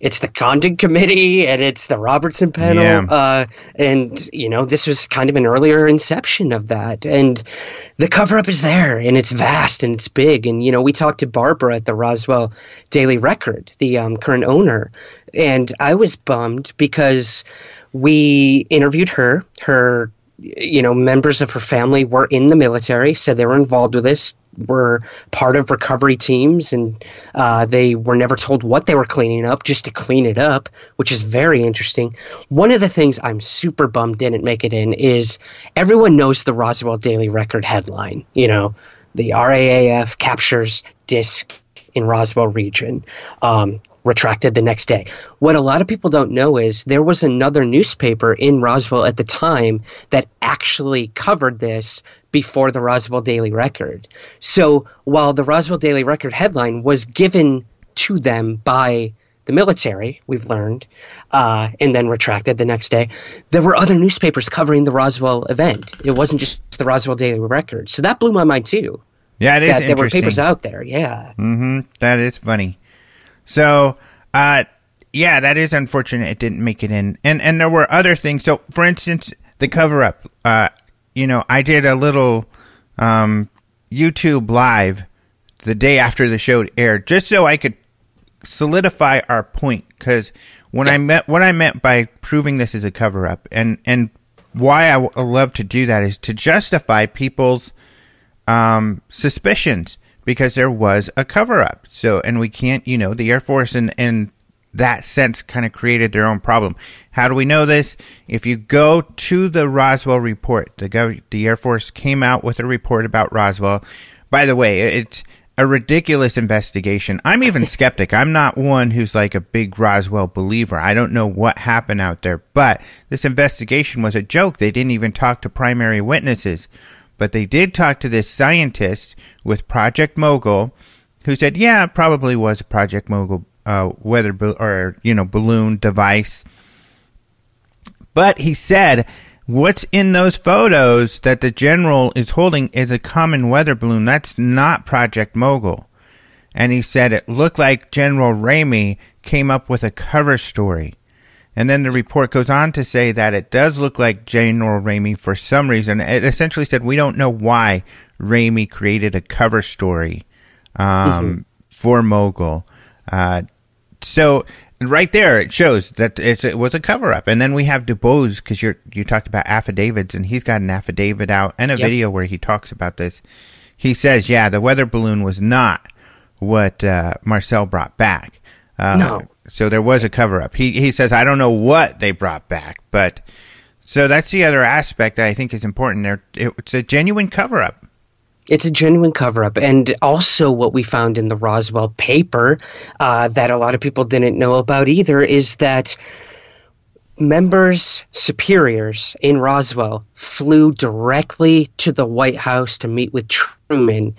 it's the Condon Committee and it's the Robertson panel. Yeah. Uh, and, you know, this was kind of an earlier inception of that. And the cover up is there and it's vast and it's big. And, you know, we talked to Barbara at the Roswell Daily Record, the um, current owner. And I was bummed because we interviewed her. Her you know, members of her family were in the military, said they were involved with this, were part of recovery teams, and uh, they were never told what they were cleaning up, just to clean it up, which is very interesting. One of the things I'm super bummed didn't make it in is everyone knows the Roswell Daily Record headline, you know, the RAAF captures disc in Roswell region. Um, retracted the next day. What a lot of people don't know is there was another newspaper in Roswell at the time that actually covered this before the Roswell Daily Record. So while the Roswell Daily Record headline was given to them by the military, we've learned, uh, and then retracted the next day. There were other newspapers covering the Roswell event. It wasn't just the Roswell Daily Record. So that blew my mind too. Yeah, it is. That there were papers out there. Yeah. Mm-hmm. That is funny. So, uh, yeah, that is unfortunate. It didn't make it in, and and there were other things. So, for instance, the cover up. Uh, you know, I did a little um, YouTube live the day after the show aired, just so I could solidify our point. Because when yeah. I met, what I meant by proving this is a cover up, and and why I love to do that is to justify people's um, suspicions because there was a cover up. So, and we can't, you know, the Air Force in, in that sense kind of created their own problem. How do we know this? If you go to the Roswell report, the, Gov- the Air Force came out with a report about Roswell. By the way, it's a ridiculous investigation. I'm even skeptic. I'm not one who's like a big Roswell believer. I don't know what happened out there, but this investigation was a joke. They didn't even talk to primary witnesses. But they did talk to this scientist with Project Mogul who said, yeah, it probably was a Project Mogul uh, weather or, you know, balloon device. But he said, what's in those photos that the general is holding is a common weather balloon. That's not Project Mogul. And he said it looked like General Ramey came up with a cover story. And then the report goes on to say that it does look like General Ramey for some reason. It essentially said we don't know why Ramey created a cover story um, mm-hmm. for Mogul. Uh, so right there it shows that it was a cover up. And then we have DuBose because you you talked about affidavits, and he's got an affidavit out and a yep. video where he talks about this. He says, yeah, the weather balloon was not what uh, Marcel brought back. Uh, no. So there was a cover up. He he says I don't know what they brought back, but so that's the other aspect that I think is important. There, it's a genuine cover up. It's a genuine cover up, and also what we found in the Roswell paper uh, that a lot of people didn't know about either is that members, superiors in Roswell flew directly to the White House to meet with Truman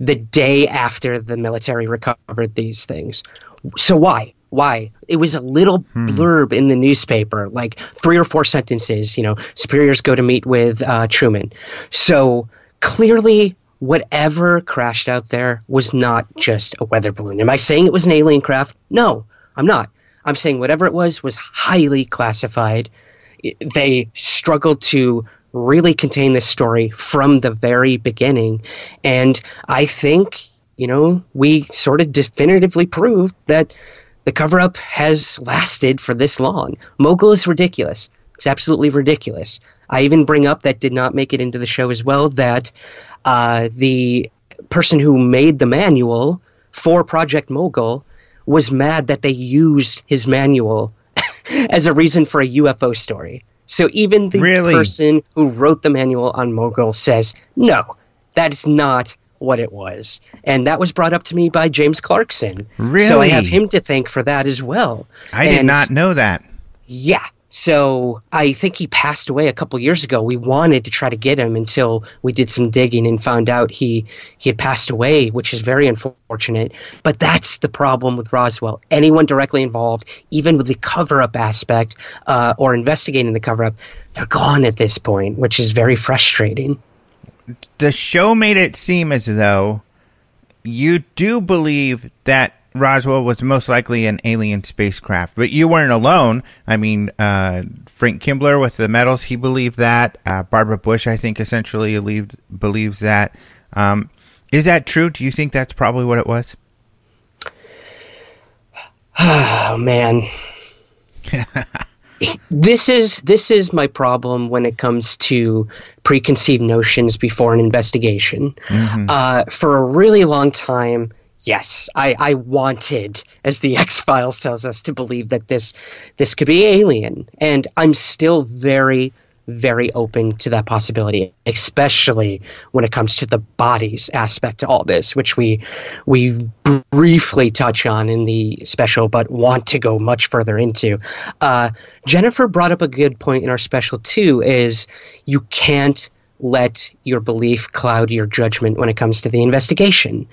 the day after the military recovered these things. So why? Why? It was a little hmm. blurb in the newspaper, like three or four sentences. You know, superiors go to meet with uh, Truman. So clearly, whatever crashed out there was not just a weather balloon. Am I saying it was an alien craft? No, I'm not. I'm saying whatever it was was highly classified. They struggled to really contain this story from the very beginning. And I think, you know, we sort of definitively proved that the cover up has lasted for this long. Mogul is ridiculous. It's absolutely ridiculous. I even bring up that did not make it into the show as well that uh, the person who made the manual for Project Mogul was mad that they used his manual as a reason for a UFO story. So even the really? person who wrote the manual on Mogul says, no, that is not what it was. And that was brought up to me by James Clarkson. Really? So I have him to thank for that as well. I and, did not know that. Yeah. So I think he passed away a couple years ago. We wanted to try to get him until we did some digging and found out he he had passed away, which is very unfortunate. But that's the problem with Roswell. Anyone directly involved, even with the cover up aspect uh, or investigating the cover up, they're gone at this point, which is very frustrating the show made it seem as though you do believe that Roswell was most likely an alien spacecraft, but you weren't alone. I mean, uh, Frank Kimbler with the metals, he believed that. Uh, Barbara Bush, I think, essentially believed, believes that. Um, is that true? Do you think that's probably what it was? Oh man. this is this is my problem when it comes to preconceived notions before an investigation. Mm-hmm. Uh, for a really long time, yes, I, I wanted, as the X Files tells us, to believe that this this could be alien, and I'm still very very open to that possibility, especially when it comes to the bodies aspect to all this, which we we briefly touch on in the special, but want to go much further into. Uh, Jennifer brought up a good point in our special too. Is you can't let your belief cloud your judgment when it comes to the investigation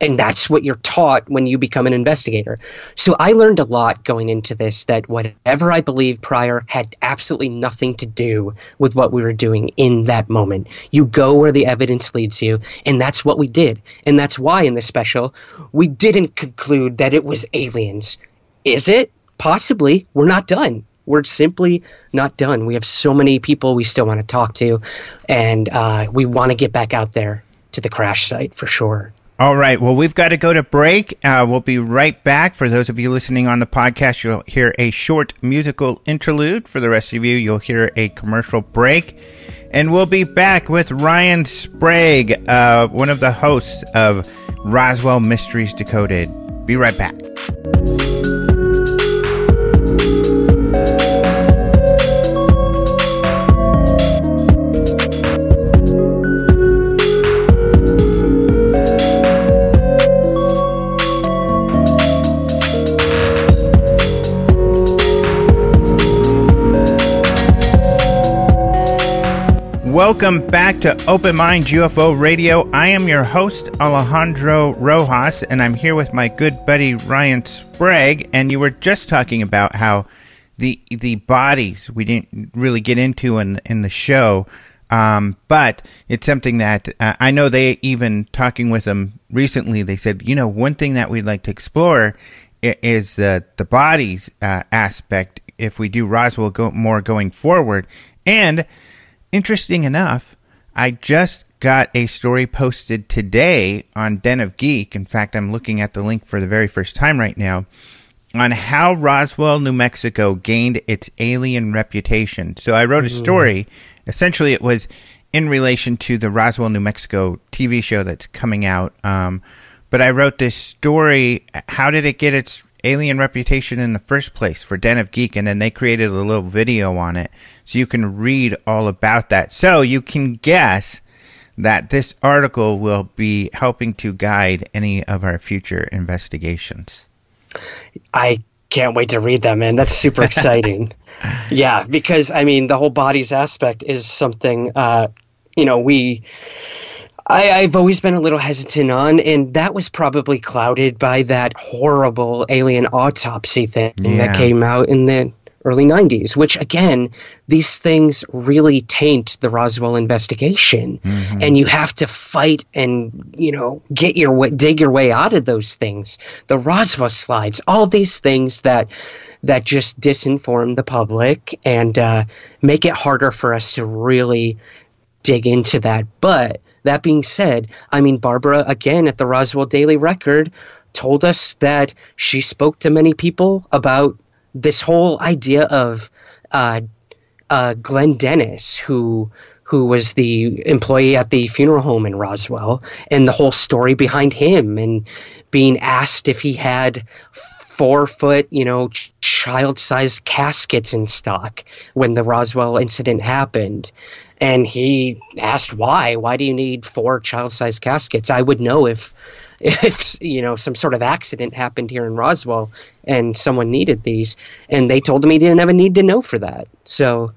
and that's what you're taught when you become an investigator. So I learned a lot going into this that whatever I believed prior had absolutely nothing to do with what we were doing in that moment. You go where the evidence leads you, and that's what we did. And that's why in this special, we didn't conclude that it was aliens. Is it? Possibly. We're not done. We're simply not done. We have so many people we still want to talk to, and uh, we want to get back out there to the crash site for sure. All right. Well, we've got to go to break. Uh, we'll be right back. For those of you listening on the podcast, you'll hear a short musical interlude. For the rest of you, you'll hear a commercial break. And we'll be back with Ryan Sprague, uh, one of the hosts of Roswell Mysteries Decoded. Be right back. Welcome back to Open Mind UFO Radio. I am your host, Alejandro Rojas, and I'm here with my good buddy Ryan Sprague. And you were just talking about how the the bodies we didn't really get into in in the show, um, but it's something that uh, I know they even talking with them recently. They said, you know, one thing that we'd like to explore is the the bodies uh, aspect if we do Roswell go, more going forward, and Interesting enough, I just got a story posted today on Den of Geek. In fact, I'm looking at the link for the very first time right now on how Roswell, New Mexico gained its alien reputation. So I wrote a story. Essentially, it was in relation to the Roswell, New Mexico TV show that's coming out. Um, but I wrote this story. How did it get its alien reputation in the first place for Den of Geek, and then they created a little video on it, so you can read all about that. So you can guess that this article will be helping to guide any of our future investigations. I can't wait to read that, man. That's super exciting. yeah, because I mean, the whole bodies aspect is something. Uh, you know, we I, have always been a little hesitant on, and that was probably clouded by that horrible alien autopsy thing yeah. that came out in the early 90s, which again, these things really taint the Roswell investigation. Mm-hmm. And you have to fight and, you know, get your way, dig your way out of those things. The Roswell slides, all these things that that just disinform the public and uh, make it harder for us to really dig into that. But that being said, I mean, Barbara, again, at the Roswell Daily Record, told us that she spoke to many people about this whole idea of uh, uh, Glenn Dennis, who who was the employee at the funeral home in Roswell, and the whole story behind him, and being asked if he had four foot, you know, child sized caskets in stock when the Roswell incident happened and he asked why. Why do you need four child-sized caskets? I would know if if you know some sort of accident happened here in roswell and someone needed these. And they told him he didn't have a need to know for that. So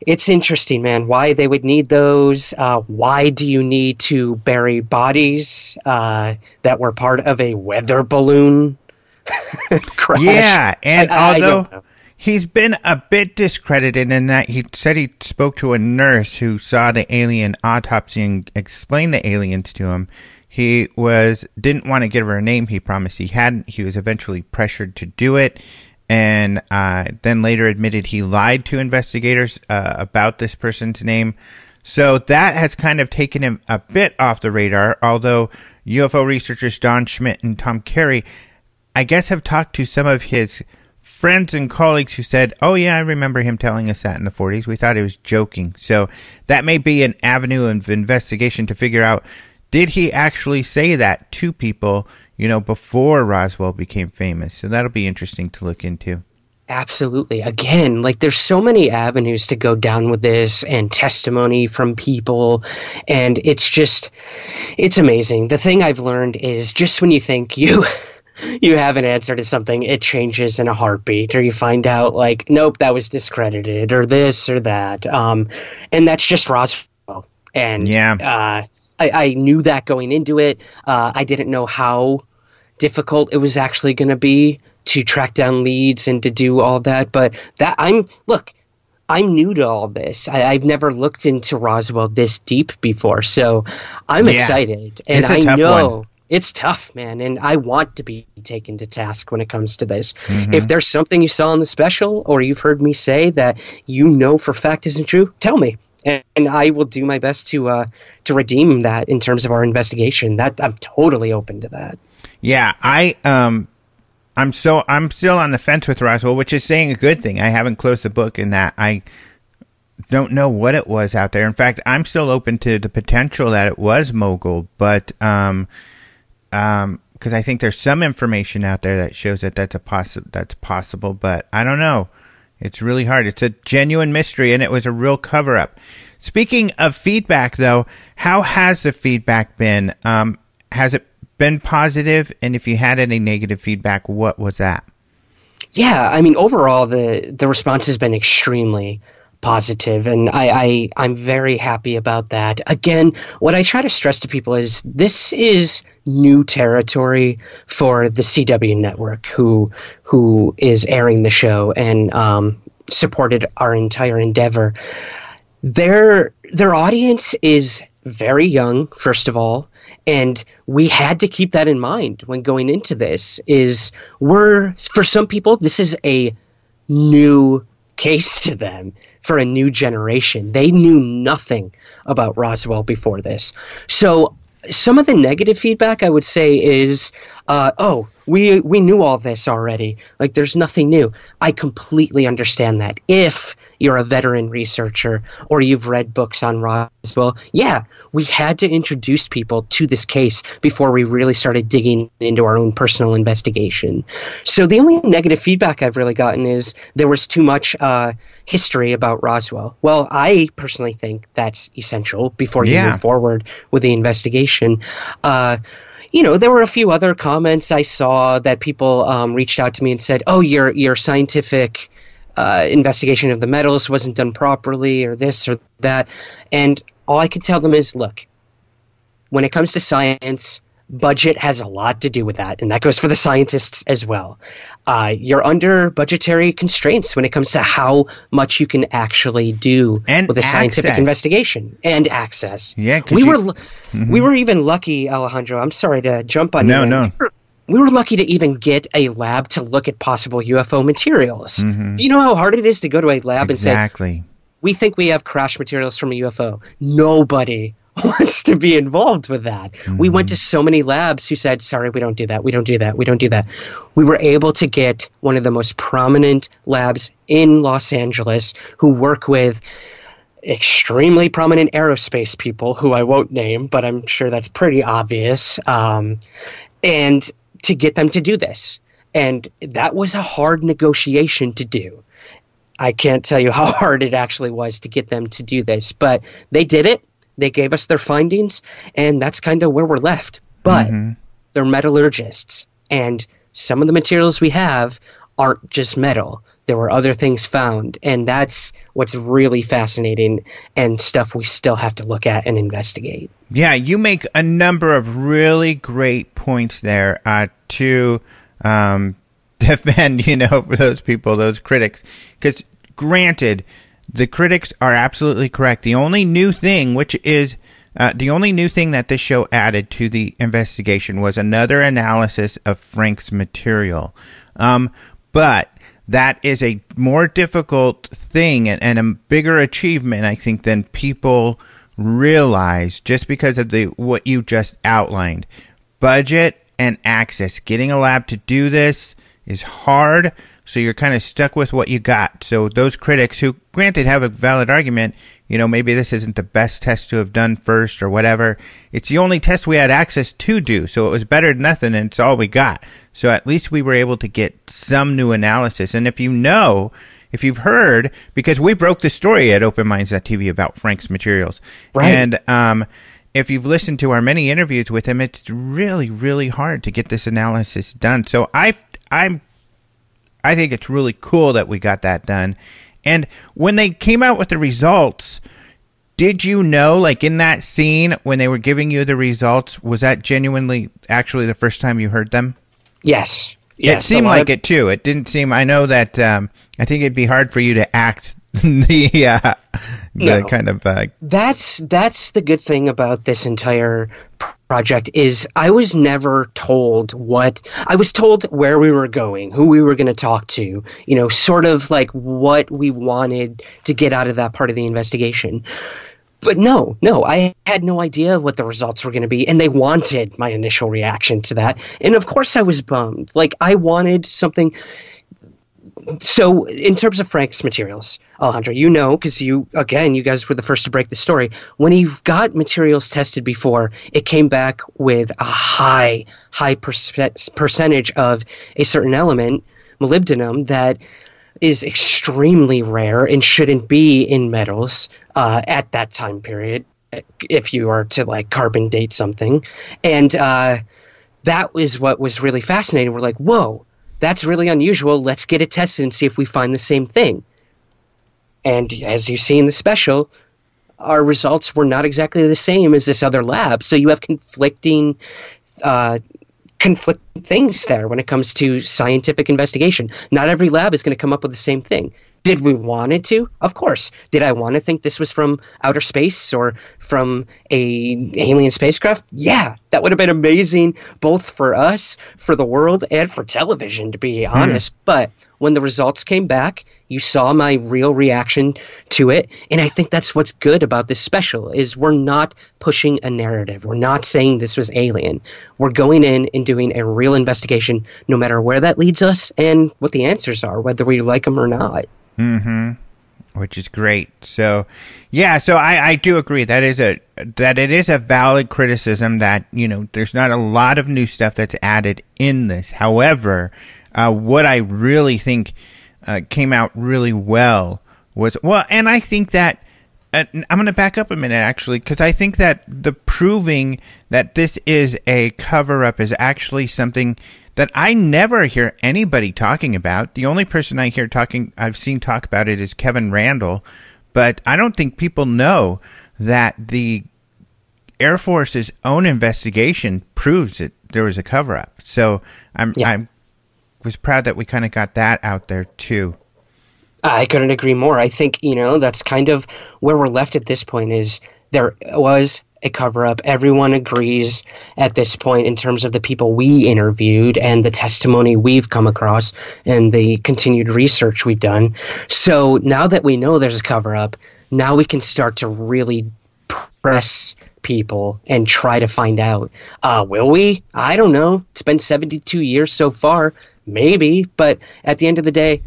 it's interesting man why they would need those. Uh, why do you need to bury bodies uh, that were part of a weather balloon crash? Yeah and I, although I He's been a bit discredited in that he said he spoke to a nurse who saw the alien autopsy and explained the aliens to him. He was didn't want to give her a name. He promised he hadn't. He was eventually pressured to do it, and uh, then later admitted he lied to investigators uh, about this person's name. So that has kind of taken him a bit off the radar. Although UFO researchers Don Schmitt and Tom Carey, I guess, have talked to some of his friends and colleagues who said, "Oh yeah, I remember him telling us that in the 40s. We thought he was joking." So that may be an avenue of investigation to figure out did he actually say that to people, you know, before Roswell became famous. So that'll be interesting to look into. Absolutely. Again, like there's so many avenues to go down with this and testimony from people. And it's just, it's amazing. The thing I've learned is just when you think you you have an answer to something, it changes in a heartbeat, or you find out like, nope, that was discredited, or this or that. Um, and that's just Roswell. And yeah, uh, I, I, knew that going into it. Uh, I didn't know how difficult it was actually going to be to track down leads and to do all that. But that I'm look, I'm new to all this. I, have never looked into Roswell this deep before, so I'm yeah. excited, and I know. One it's tough, man, and I want to be taken to task when it comes to this. Mm-hmm. If there's something you saw in the special or you've heard me say that you know for fact isn't true, tell me. and, and I will do my best to uh, to redeem that in terms of our investigation. That I'm totally open to that. Yeah, I um, I'm so I'm still on the fence with Roswell, which is saying a good thing. I haven't closed the book in that I don't know what it was out there. In fact, I'm still open to the potential that it was mogul, but um, um, because I think there's some information out there that shows that that's a possi- that's possible, but I don't know. It's really hard. It's a genuine mystery, and it was a real cover up. Speaking of feedback, though, how has the feedback been? Um, has it been positive? And if you had any negative feedback, what was that? Yeah, I mean, overall, the the response has been extremely positive, and I, I I'm very happy about that. Again, what I try to stress to people is this is new territory for the CW network, who who is airing the show and um, supported our entire endeavor. Their their audience is very young, first of all, and we had to keep that in mind when going into this. Is we're for some people this is a new case to them for a new generation. They knew nothing about Roswell before this. So some of the negative feedback I would say is, uh, oh, we we knew all this already. Like there's nothing new. I completely understand that. If you're a veteran researcher or you've read books on Roswell, yeah, we had to introduce people to this case before we really started digging into our own personal investigation. So the only negative feedback I've really gotten is there was too much uh, history about Roswell. Well, I personally think that's essential before you Yeah. move forward with the investigation. Uh, you know, there were a few other comments I saw that people um, reached out to me and said, "Oh, your your scientific uh, investigation of the metals wasn't done properly, or this or that," and all I could tell them is, "Look, when it comes to science." Budget has a lot to do with that, and that goes for the scientists as well. Uh, you're under budgetary constraints when it comes to how much you can actually do And with a scientific investigation and access. Yeah, we you- were lu- we were even lucky, Alejandro. I'm sorry to jump on No, you. no. no. We were lucky to even get a lab to look at possible UFO materials. You know how hard it is to go to a lab and say, Exactly. "We think we have crash materials from a UFO." Nobody wants to be involved with that. We went to so many labs who said, "Sorry, we don't do that. We don't do that. We don't do that." We were able to get one of the most prominent labs in Los Angeles who work with extremely prominent aerospace people who I won't name, but I'm sure that's pretty obvious. Um, and to get them to do this. And that was a hard negotiation to do. I can't tell you how hard it actually was to get them to do this, but they did it. They gave us their findings, and that's kind of where we're left. But mm-hmm. they're metallurgists, and some of the materials we have aren't just metal. There were other things found, and that's what's really fascinating and stuff we still have to look at and investigate. Yeah, you make a number of really great points there uh, to um, defend, you know, for those people, those critics. Because, granted, the critics are absolutely correct. The only new thing, which is uh, the only new thing that this show added to the investigation, was another analysis of Frank's material. Um, but that is a more difficult thing and, and a bigger achievement, I think, than people realize just because of the what you just outlined. Budget and access. Getting a lab to do this is hard, so you're kind of stuck with what you got. So those critics who granted have a valid argument, you know, maybe this isn't the best test to have done first or whatever. It's the only test we had access to do, so it was better than nothing and it's all we got. So at least we were able to get some new analysis. And if you know, if you've heard, because we broke the story at OpenMinds.tv about Frank's materials. Right. And um, if you've listened to our many interviews with him, it's really, really hard to get this analysis done. So I, I'm, I think it's really cool that we got that done. And when they came out with the results, did you know, like in that scene when they were giving you the results, was that genuinely actually the first time you heard them? Yes. Yes. it seemed like of- it too. It didn't seem. I know that. Um, I think it'd be hard for you to act the uh, the No. kind of uh, that's that's the good thing about this entire project is I was never told what I was told where we were going, who we were going to talk to, you know, sort of like what we wanted to get out of that part of the investigation. But no, no, I had no idea what the results were going to be, and they wanted my initial reaction to that, and of course I was bummed. Like I wanted something so in terms of Frank's materials, Alejandro, you know because you again, you guys were the first to break the story. When he got materials tested before, it came back with a high, high perce- percentage of a certain element, molybdenum, that is extremely rare and shouldn't be in metals uh, at that time period. If you are to like carbon date something, and uh, that was what was really fascinating. We're like, whoa, that's really unusual. Let's get it tested and see if we find the same thing. And as you see in the special, our results were not exactly the same as this other lab. So you have conflicting, uh, conflicting things there when it comes to scientific investigation. Not every lab is going to come up with the same thing. Did we want it to? Of course. Did I want to think this was from outer space or from a alien spacecraft? Yeah, that would have been amazing both for us, for the world, and for television, to be hmm. honest. But when the results came back, you saw my real reaction to it, and I think that's what's good about this special is we're not pushing a narrative. We're not saying this was alien. We're going in and doing a real investigation, no matter where that leads us and what the answers are, whether we like them or not. Mm-hmm. which is great. So, yeah, so I, I do agree that is a that it is a valid criticism that you know there's not a lot of new stuff that's added in this. However, uh, what I really think uh, came out really well was well, and I think that. Uh, I'm going to back up a minute actually because I think that the proving that this is a cover up is actually something that I never hear anybody talking about. The only person I hear talking I've seen talk about it is Kevin Randle, but I don't think people know that the Air Force's own investigation proves that there was a cover up. So I'm Yeah. I'm was proud that we kind of got that out there too. I couldn't agree more. I think, you know, that's kind of where we're left at this point is there was a cover up. Everyone agrees at this point in terms of the people we interviewed and the testimony we've come across and the continued research we've done. So now that we know there's a cover up, now we can start to really press people and try to find out. Uh, will we? I don't know. It's been 72 years so far. Maybe. But at the end of the day,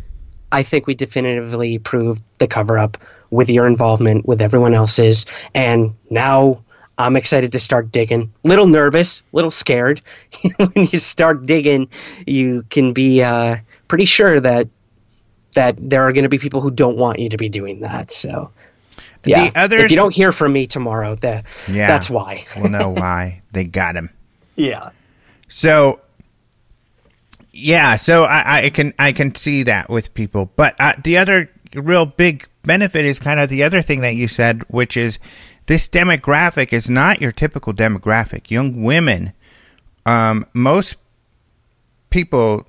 I think we definitively proved the cover up with your involvement, with everyone else's. And now I'm excited to start digging. Little nervous, little scared. when you start digging, you can be uh, pretty sure that that there are going to be people who don't want you to be doing that. So, yeah. The other- if you don't hear from me tomorrow, that Yeah. that's why. We'll know why they got him. yeah. So yeah, so I, I can I can see that with people, but uh, the other real big benefit is kind of the other thing that you said, which is this demographic is not your typical demographic. Young women, um, most people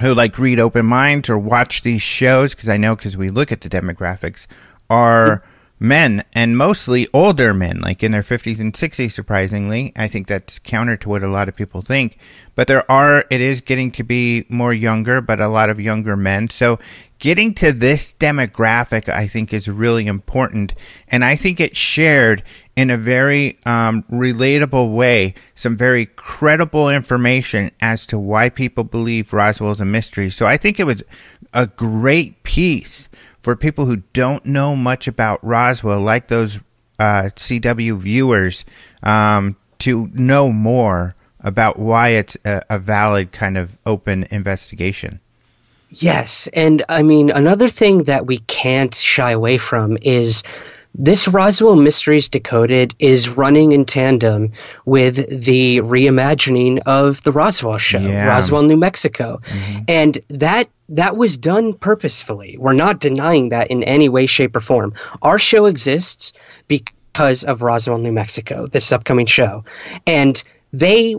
who like read Open Minds or watch these shows because I know because we look at the demographics are men and mostly older men, like in their 50s and 60s. Surprisingly, I think that's counter to what a lot of people think. But there are, it is getting to be more younger, but a lot of younger men. So getting to this demographic, I think, is really important, and I think it's shared in a very um, relatable way, some very credible information as to why people believe Roswell's a mystery. So I think it was a great piece for people who don't know much about Roswell, like those uh, CW viewers, um, to know more about why it's a, a valid kind of open investigation. Yes, and I mean another thing that we can't shy away from is this Roswell Mysteries Decoded is running in tandem with the reimagining of the Roswell show, Yeah. Roswell, New Mexico. Mm-hmm. And that that was done purposefully. We're not denying that in any way shape or form. Our show exists because of Roswell, New Mexico, this upcoming show. And they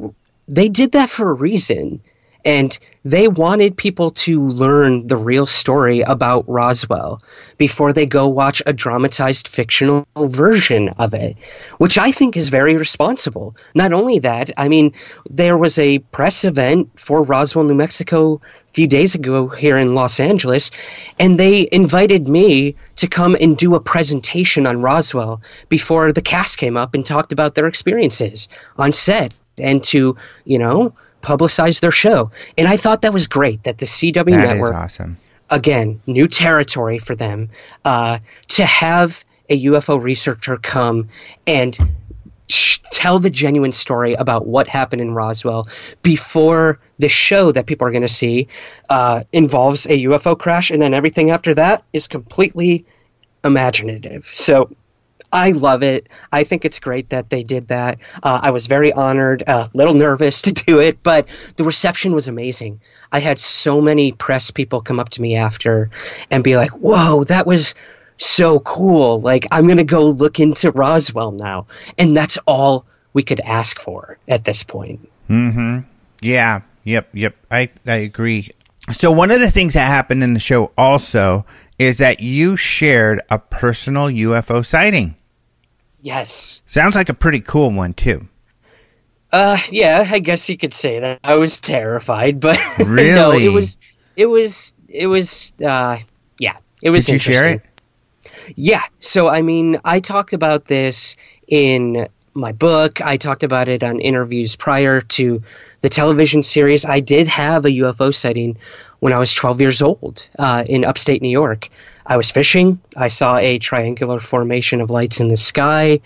they did that for a reason And they wanted people to learn the real story about Roswell before they go watch a dramatized fictional version of it, which I think is very responsible. Not only that, I mean, there was a press event for Roswell, New Mexico a few days ago here in Los Angeles, and they invited me to come and do a presentation on Roswell before the cast came up and talked about their experiences on set and to, you know, publicize their show. And I thought that was great that the CW That is network awesome. again, new territory for them, uh, to have a UFO researcher come and sh- tell the genuine story about what happened in Roswell before the show that people are going to see uh, involves a UFO crash, and then everything after that is completely imaginative. So I love it. I think it's great that they did that. Uh, I was very honored, a uh, little nervous to do it, but the reception was amazing. I had so many press people come up to me after and be like, "Whoa, that was so cool! Like, I'm gonna go look into Roswell now." And that's all we could ask for at this point. Hmm. Yeah. Yep. Yep. I I agree. So one of the things that happened in the show also is that you shared a personal UFO sighting. Yes. Sounds like a pretty cool one too. Uh, yeah, I guess you could say that. I was terrified, but no, Really? it was, it was, it was, uh, yeah, it was. Did you share interesting. Yeah. So, I mean, I talked about this in my book. I talked about it on interviews prior to the television series. I did have a UFO sighting when I was 12 years old uh, in upstate New York. I was fishing. I saw a triangular formation of lights in the sky.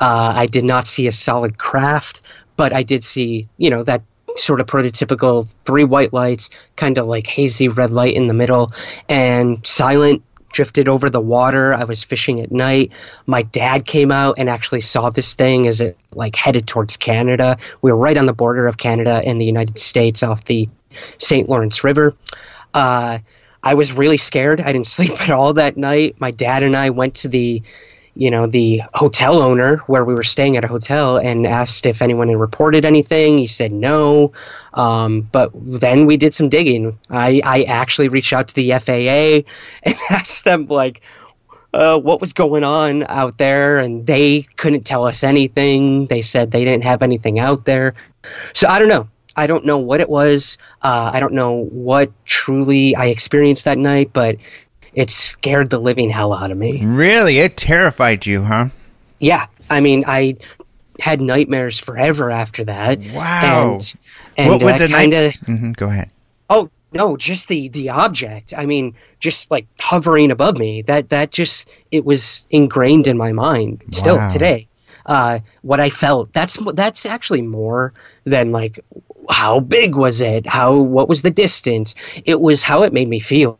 Uh, I did not see a solid craft, but I did see, you know, that sort of prototypical three white lights, kind of like hazy red light in the middle, and silent drifted over the water. I was fishing at night. My dad came out and actually saw this thing as it like headed towards Canada. We were right on the border of Canada and the United States off the St. Lawrence River. Uh, I was really scared. I didn't sleep at all that night. My dad and I went to the you know, the hotel owner where we were staying at a hotel and asked if anyone had reported anything. He said no. Um, but then we did some digging. I, I actually reached out to the FAA and asked them, like, uh, what was going on out there, and they couldn't tell us anything. They said they didn't have anything out there. So I don't know. I don't know what it was. Uh, I don't know what truly I experienced that night, but it scared the living hell out of me. Really, it terrified you, huh? Yeah, I mean, I had nightmares forever after that. Wow. And, and what the kind of hmm Go ahead. oh no, just the the object. I mean, just like hovering above me. That that just it was ingrained in my mind still Wow. today. Uh, what I felt. That's that's actually more than like how big was it? How what was the distance? It was how it made me feel.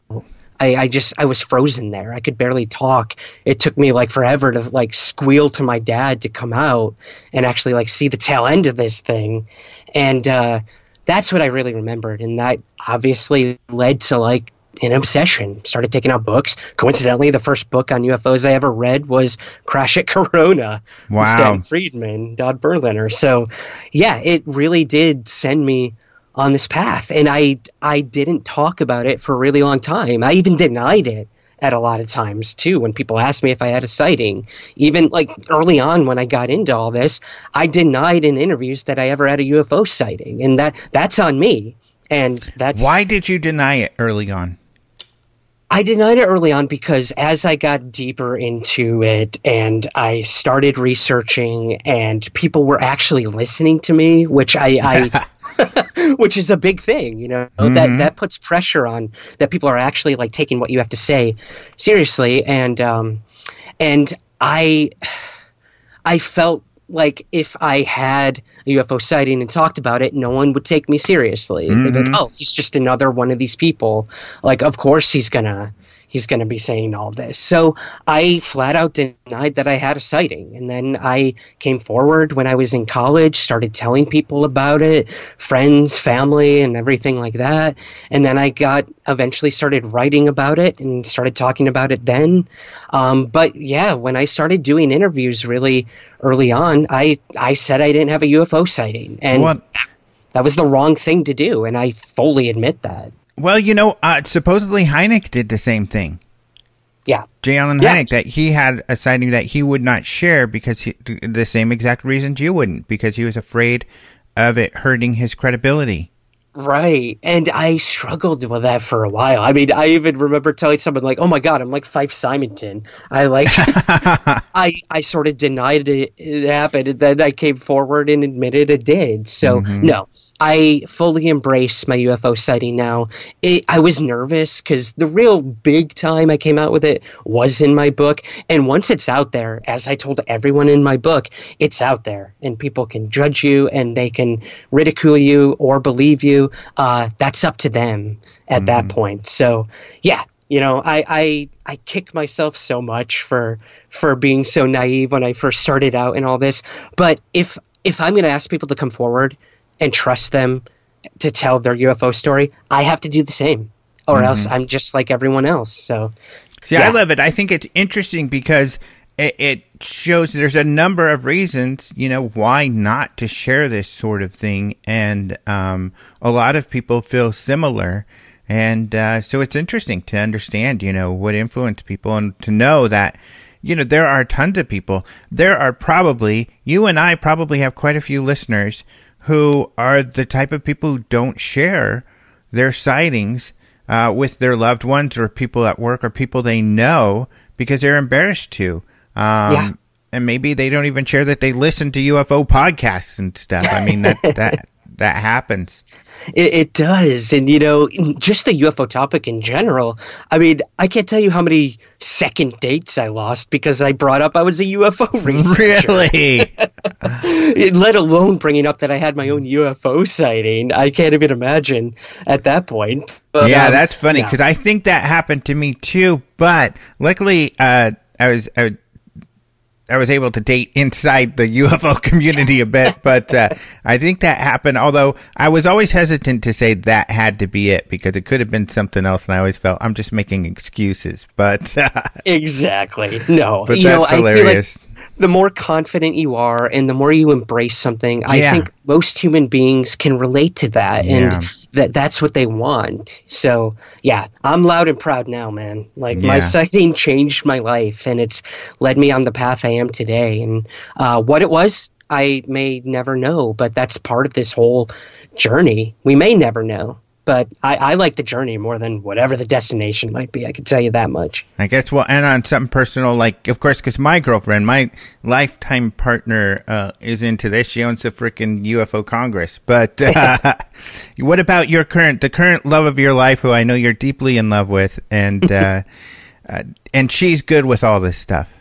I, I just I was frozen there. I could barely talk. It took me like forever to like squeal to my dad to come out and actually like see the tail end of this thing. And uh, that's what I really remembered. And that obviously led to like an obsession. Started taking out books. Coincidentally, the first book on UFOs I ever read was Crash at Corona. Wow. Stan Friedman, Don Berliner. So yeah, it really did send me on this path and I I didn't talk about it for a really long time. I even denied it at a lot of times too when people asked me if I had a sighting. Even like early on when I got into all this, I denied in interviews that I ever had a UFO sighting and that that's on me. And that's Why did you deny it early on? I denied it early on because as I got deeper into it and I started researching and people were actually listening to me, which I, I which is a big thing, you know, that that puts pressure on that people are actually like taking what you have to say seriously. And um and I I felt like if I had a UFO sighting and talked about it, no one would take me seriously. They'd be like, mm-hmm. "Oh, he's just another one of these people." Like, of course he's gonna he's gonna be saying all this. So I flat out denied that I had a sighting, and then I came forward when I was in college, started telling people about it, friends, family, and everything like that. And then I got eventually started writing about it and started talking about it then. Um, but yeah, when I started doing interviews really early on, I I said I didn't have a UFO sighting, and Well, that was the wrong thing to do, and I fully admit that. Well, you know, uh, supposedly Hynek did the same thing. Yeah. J. Allen Yeah. Hynek, that he had a sighting that he would not share because he, the same exact reasons you wouldn't, because he was afraid of it hurting his credibility. Right. And I struggled with that for a while. I mean, I even remember telling someone like, "Oh my god, I'm like Fife Symington." I like I I sort of denied it, it happened and then I came forward and admitted it did. So, no. I fully embrace my UFO sighting now. It, I was nervous because the real big time I came out with it was in my book. And once it's out there, as I told everyone in my book, it's out there and people can judge you and they can ridicule you or believe you. Uh, that's up to them at that point. So, yeah, you know, I, I I kick myself so much for for being so naive when I first started out and all this. But if if I'm going to ask people to come forward and trust them to tell their UFO story, I have to do the same, or else I'm just like everyone else. So, See, I love it. I think it's interesting because it, it shows there's a number of reasons, you know, why not to share this sort of thing. And um, a lot of people feel similar. And uh, so it's interesting to understand, you know, what influenced people and to know that, you know, there are tons of people. There are probably, you and I probably have quite a few listeners who are the type of people who don't share their sightings uh, with their loved ones or people at work or people they know because they're embarrassed to. Um, Yeah. And maybe they don't even share that they listen to UFO podcasts and stuff. I mean, that, that, that happens. It, it does. And, you know, just the UFO topic in general. I mean, I can't tell you how many second dates I lost because I brought up I was a UFO researcher. Really? Let alone bringing up that I had my own UFO sighting. I can't even imagine at that point. But, yeah, um, that's funny yeah. because I think that happened to me too. But luckily, uh, I was I, I was able to date inside the UFO community a bit. But uh, I think that happened. Although I was always hesitant to say that had to be it because it could have been something else, and I always felt I'm just making excuses. But uh, Exactly. No. but you know, that's I feel like hilarious. the more confident you are and the more you embrace something, I think most human beings can relate to that Yeah. That that's what they want. So, yeah, I'm loud and proud now, man. Like my Yeah. sighting changed my life and it's led me on the path I am today. And uh, what it was, I may never know, but that's part of this whole journey. We may never know. But I, I like the journey more than whatever the destination might be. I can tell you that much. I guess we'll end on something personal, like, of course, because my girlfriend, my lifetime partner, uh, is into this. She owns the freaking UFO Congress. But uh, what about your current, the current love of your life, who I know you're deeply in love with, and uh, uh, and she's good with all this stuff.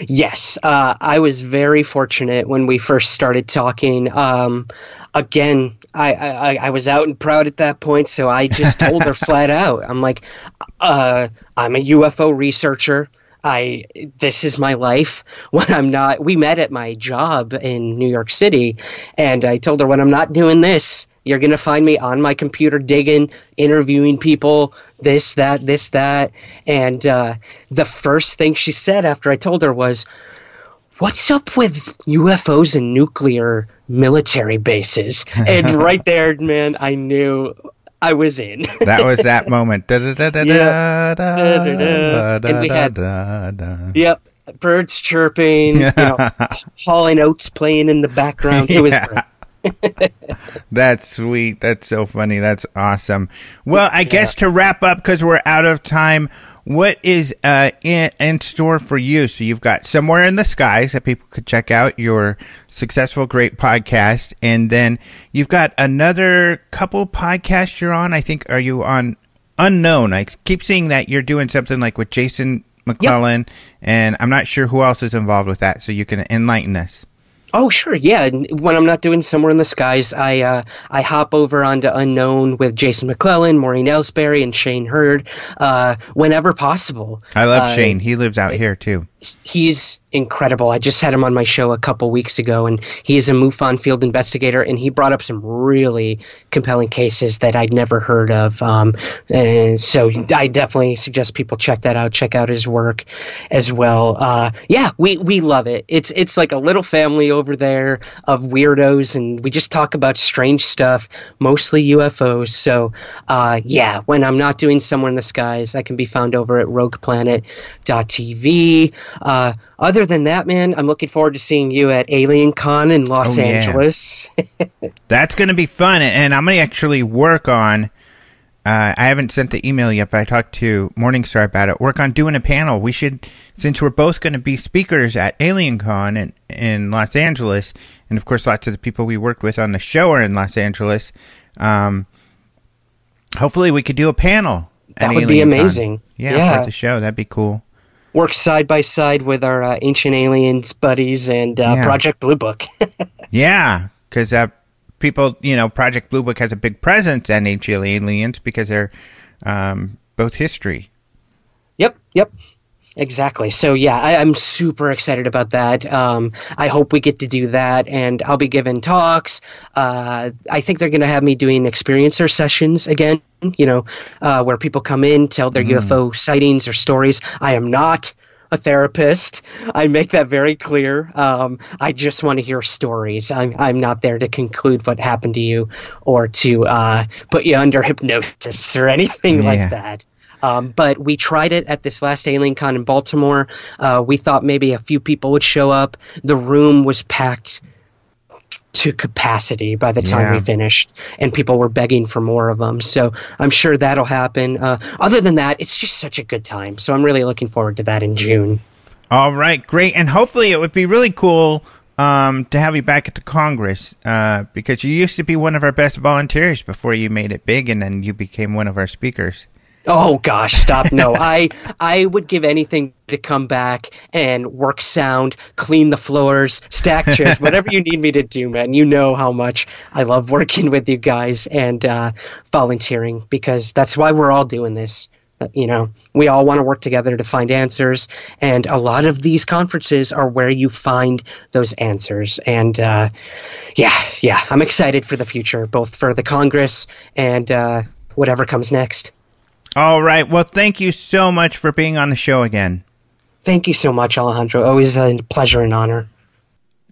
Yes, uh, I was very fortunate when we first started talking. Um, again, I, I, I was out and proud at that point, so I just told her flat out. I'm like, uh, I'm a UFO researcher. I this is my life. When I'm not, we met at my job in New York City, and I told her when I'm not doing this, you're gonna find me on my computer digging, interviewing people, this, that, this, that. And uh, the first thing she said after I told her was, "What's up with UFOs and nuclear military bases?" And right there, man, I knew I was in. That was that moment. Yeah. And we had- Yep. Birds chirping, you know, Hall and Oates playing in the background. It was Yeah. great. That's sweet. That's so funny. That's awesome. Well, I guess to wrap up, because we're out of time, what is uh, in, in store for you? So you've got Somewhere in the Skies that people could check out, your successful, great podcast. And then you've got another couple podcasts you're on. I think, are you on Unknown? I keep seeing that you're doing something like with Jason McClellan, and I'm not sure who else is involved with that. So you can enlighten us. Oh, sure, yeah. When I'm not doing somewhere in the skies, I uh, I hop over onto Unknown with Jason McClellan, Maureen Elsberry, and Shane Hurd uh, whenever possible. I love Uh, Shane. He lives out here too. He's incredible. I just had him on my show a couple weeks ago, and he is a MUFON field investigator, and he brought up some really compelling cases that I'd never heard of. Um, and so I definitely suggest people check that out. Check out his work as well. Uh, yeah, we we love it. It's it's like a little family over there of weirdos, and we just talk about strange stuff, mostly UFOs. So uh, yeah, when I'm not doing Somewhere in the Skies, I can be found over at RoguePlanet.tv. Uh, other than that, man, I'm looking forward to seeing you at Alien Con in Los Oh, yeah. Angeles. That's going to be fun, and I'm going to actually work on. Uh, I haven't sent the email yet, but I talked to Morningstar about it. Work on doing a panel. We should, since we're both going to be speakers at AlienCon in, in Los Angeles, and of course, lots of the people we worked with on the show are in Los Angeles. Um, hopefully, we could do a panel. That at would be amazing. Yeah, Yeah. for the show, that'd be cool. Work side by side with our uh, Ancient Aliens buddies and uh, Yeah. Project Blue Book. Yeah, because uh, people, you know, Project Blue Book has a big presence at Ancient Aliens because they're um, both history. Yep, yep. Exactly. So yeah, I, I'm super excited about that. Um, I hope we get to do that, and I'll be giving talks. Uh, I think they're going to have me doing experiencer sessions again. You know, uh, where people come in, tell their UFO sightings or stories. I am not a therapist. I make that very clear. Um, I just want to hear stories. I'm, I'm not there to conclude what happened to you or to uh, put you under hypnosis or anything Yeah. like that. Um, but we tried it at this last Alien Con in Baltimore. Uh, we thought maybe a few people would show up. The room was packed to capacity by the time Yeah. we finished, and people were begging for more of them. So I'm sure that'll happen. Uh, other than that, it's just such a good time. So I'm really looking forward to that in June. All right, great, and hopefully it would be really cool um, to have you back at the Congress uh, because you used to be one of our best volunteers before you made it big, and then you became one of our speakers. Oh gosh, stop! No, I I would give anything to come back and work sound, clean the floors, stack chairs, whatever you need me to do, man. You know how much I love working with you guys and uh, volunteering because that's why we're all doing this. You know, we all want to work together to find answers, and a lot of these conferences are where you find those answers. And uh, yeah, yeah, I'm excited for the future, both for the Congress and uh, whatever comes next. All right, well, thank you so much for being on the show again. Thank you so much, Alejandro. Always a pleasure and honor.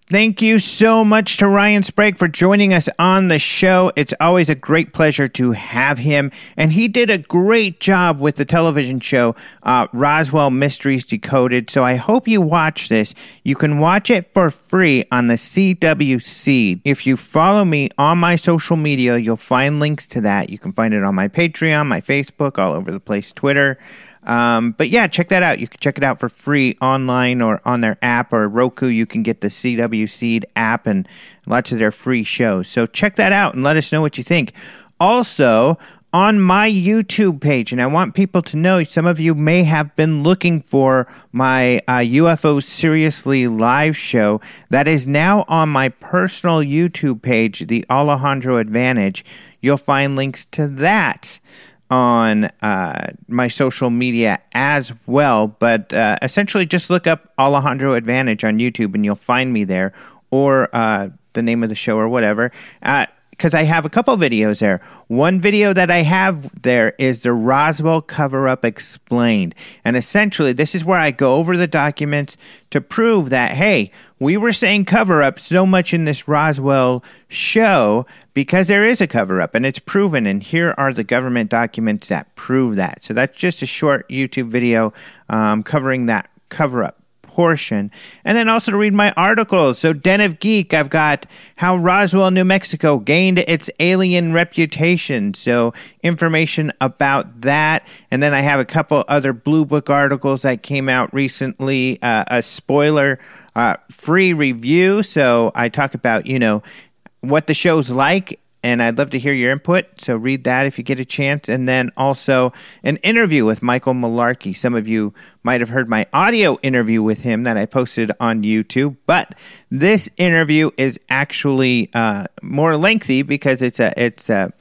Thank you so much to Ryan Sprague for joining us on the show. It's always a great pleasure to have him. And he did a great job with the television show, uh, Roswell Mysteries Decoded. So I hope you watch this. You can watch it for free on the CW Seed. If you follow me on my social media, you'll find links to that. You can find it on my Patreon, my Facebook, all over the place, Twitter. Um, but yeah, check that out. You can check it out for free online or on their app or Roku. You can get the CW Seed app and lots of their free shows. So check that out and let us know what you think. Also, on my YouTube page, and I want people to know some of you may have been looking for my uh, UFO Seriously live show that is now on my personal YouTube page, The Alejandro Advantage. You'll find links to that on uh, my social media as well. But uh, essentially, just look up Alejandro Advantage on YouTube and you'll find me there, or uh, the name of the show, or whatever. Because I have a couple videos there. One video that I have there is the Roswell cover up explained. And essentially, this is where I go over the documents to prove that, hey, we were saying cover up so much in this Roswell show because there is a cover up and it's proven. And here are the government documents that prove that. So that's just a short YouTube video um, covering that cover up portion. And then also to read my articles. So, Den of Geek, I've got how Roswell, New Mexico gained its alien reputation. So, information about that. And then I have a couple other Blue Book articles that came out recently, uh, a spoiler uh, free review. So, I talk about, you know, what the show's like and I'd love to hear your input. So read that if you get a chance. And then also an interview with Michael Malarkey. Some of you might have heard my audio interview with him that I posted on YouTube, but this interview is actually uh, more lengthy because it's a it's a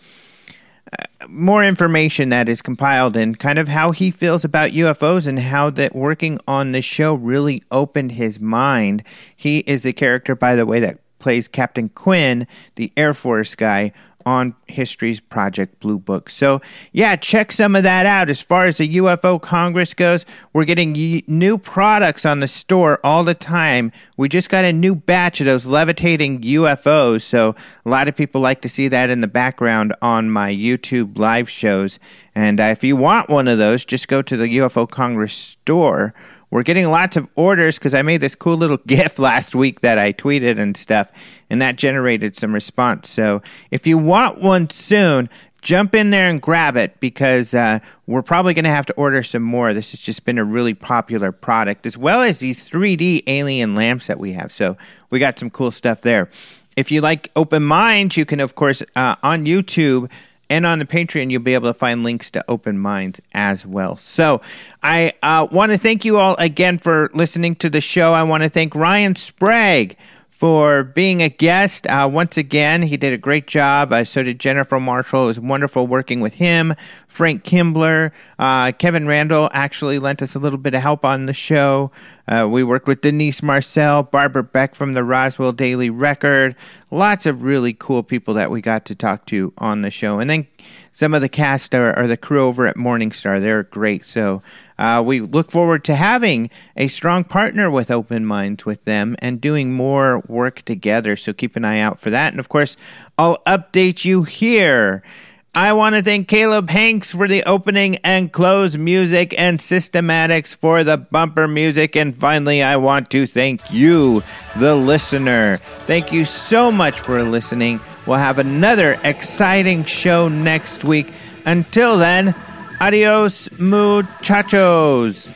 more information that is compiled and kind of how he feels about UFOs and how that working on the show really opened his mind. He is a character, by the way, that plays Captain Quinn, the Air Force guy on History's Project Blue Book. So, yeah, check some of that out. As far as the UFO Congress goes, we're getting y- new products on the store all the time. We just got a new batch of those levitating UFOs. So, a lot of people like to see that in the background on my YouTube live shows. And uh, if you want one of those, just go to the UFO Congress store we're getting lots of orders because I made this cool little GIF last week that I tweeted and stuff, and that generated some response. So if you want one soon, jump in there and grab it because uh, we're probably going to have to order some more. This has just been a really popular product, as well as these 3D alien lamps that we have. So we got some cool stuff there. If you like Open Minds, you can, of course, uh, on YouTube and on the Patreon, you'll be able to find links to Open Minds as well. So I uh, want to thank you all again for listening to the show. I want to thank Ryan Sprague for being a guest. Uh, once again, he did a great job. Uh, so did Jennifer Marshall. It was wonderful working with him. Frank Kimbler, uh, Kevin Randle actually lent us a little bit of help on the show. Uh, we worked with Denice Marcel, Barbara Beck from the Roswell Daily Record. Lots of really cool people that we got to talk to on the show. And then some of the cast or, or the crew over at Morningstar. They're great. So uh, we look forward to having a strong partner with Open Minds with them and doing more work together. So keep an eye out for that. And of course, I'll update you here. I want to thank Caleb Hanks for the opening and close music and systematics for the bumper music. And finally, I want to thank you, the listener. Thank you so much for listening. We'll have another exciting show next week. Until then, Adios, muchachos.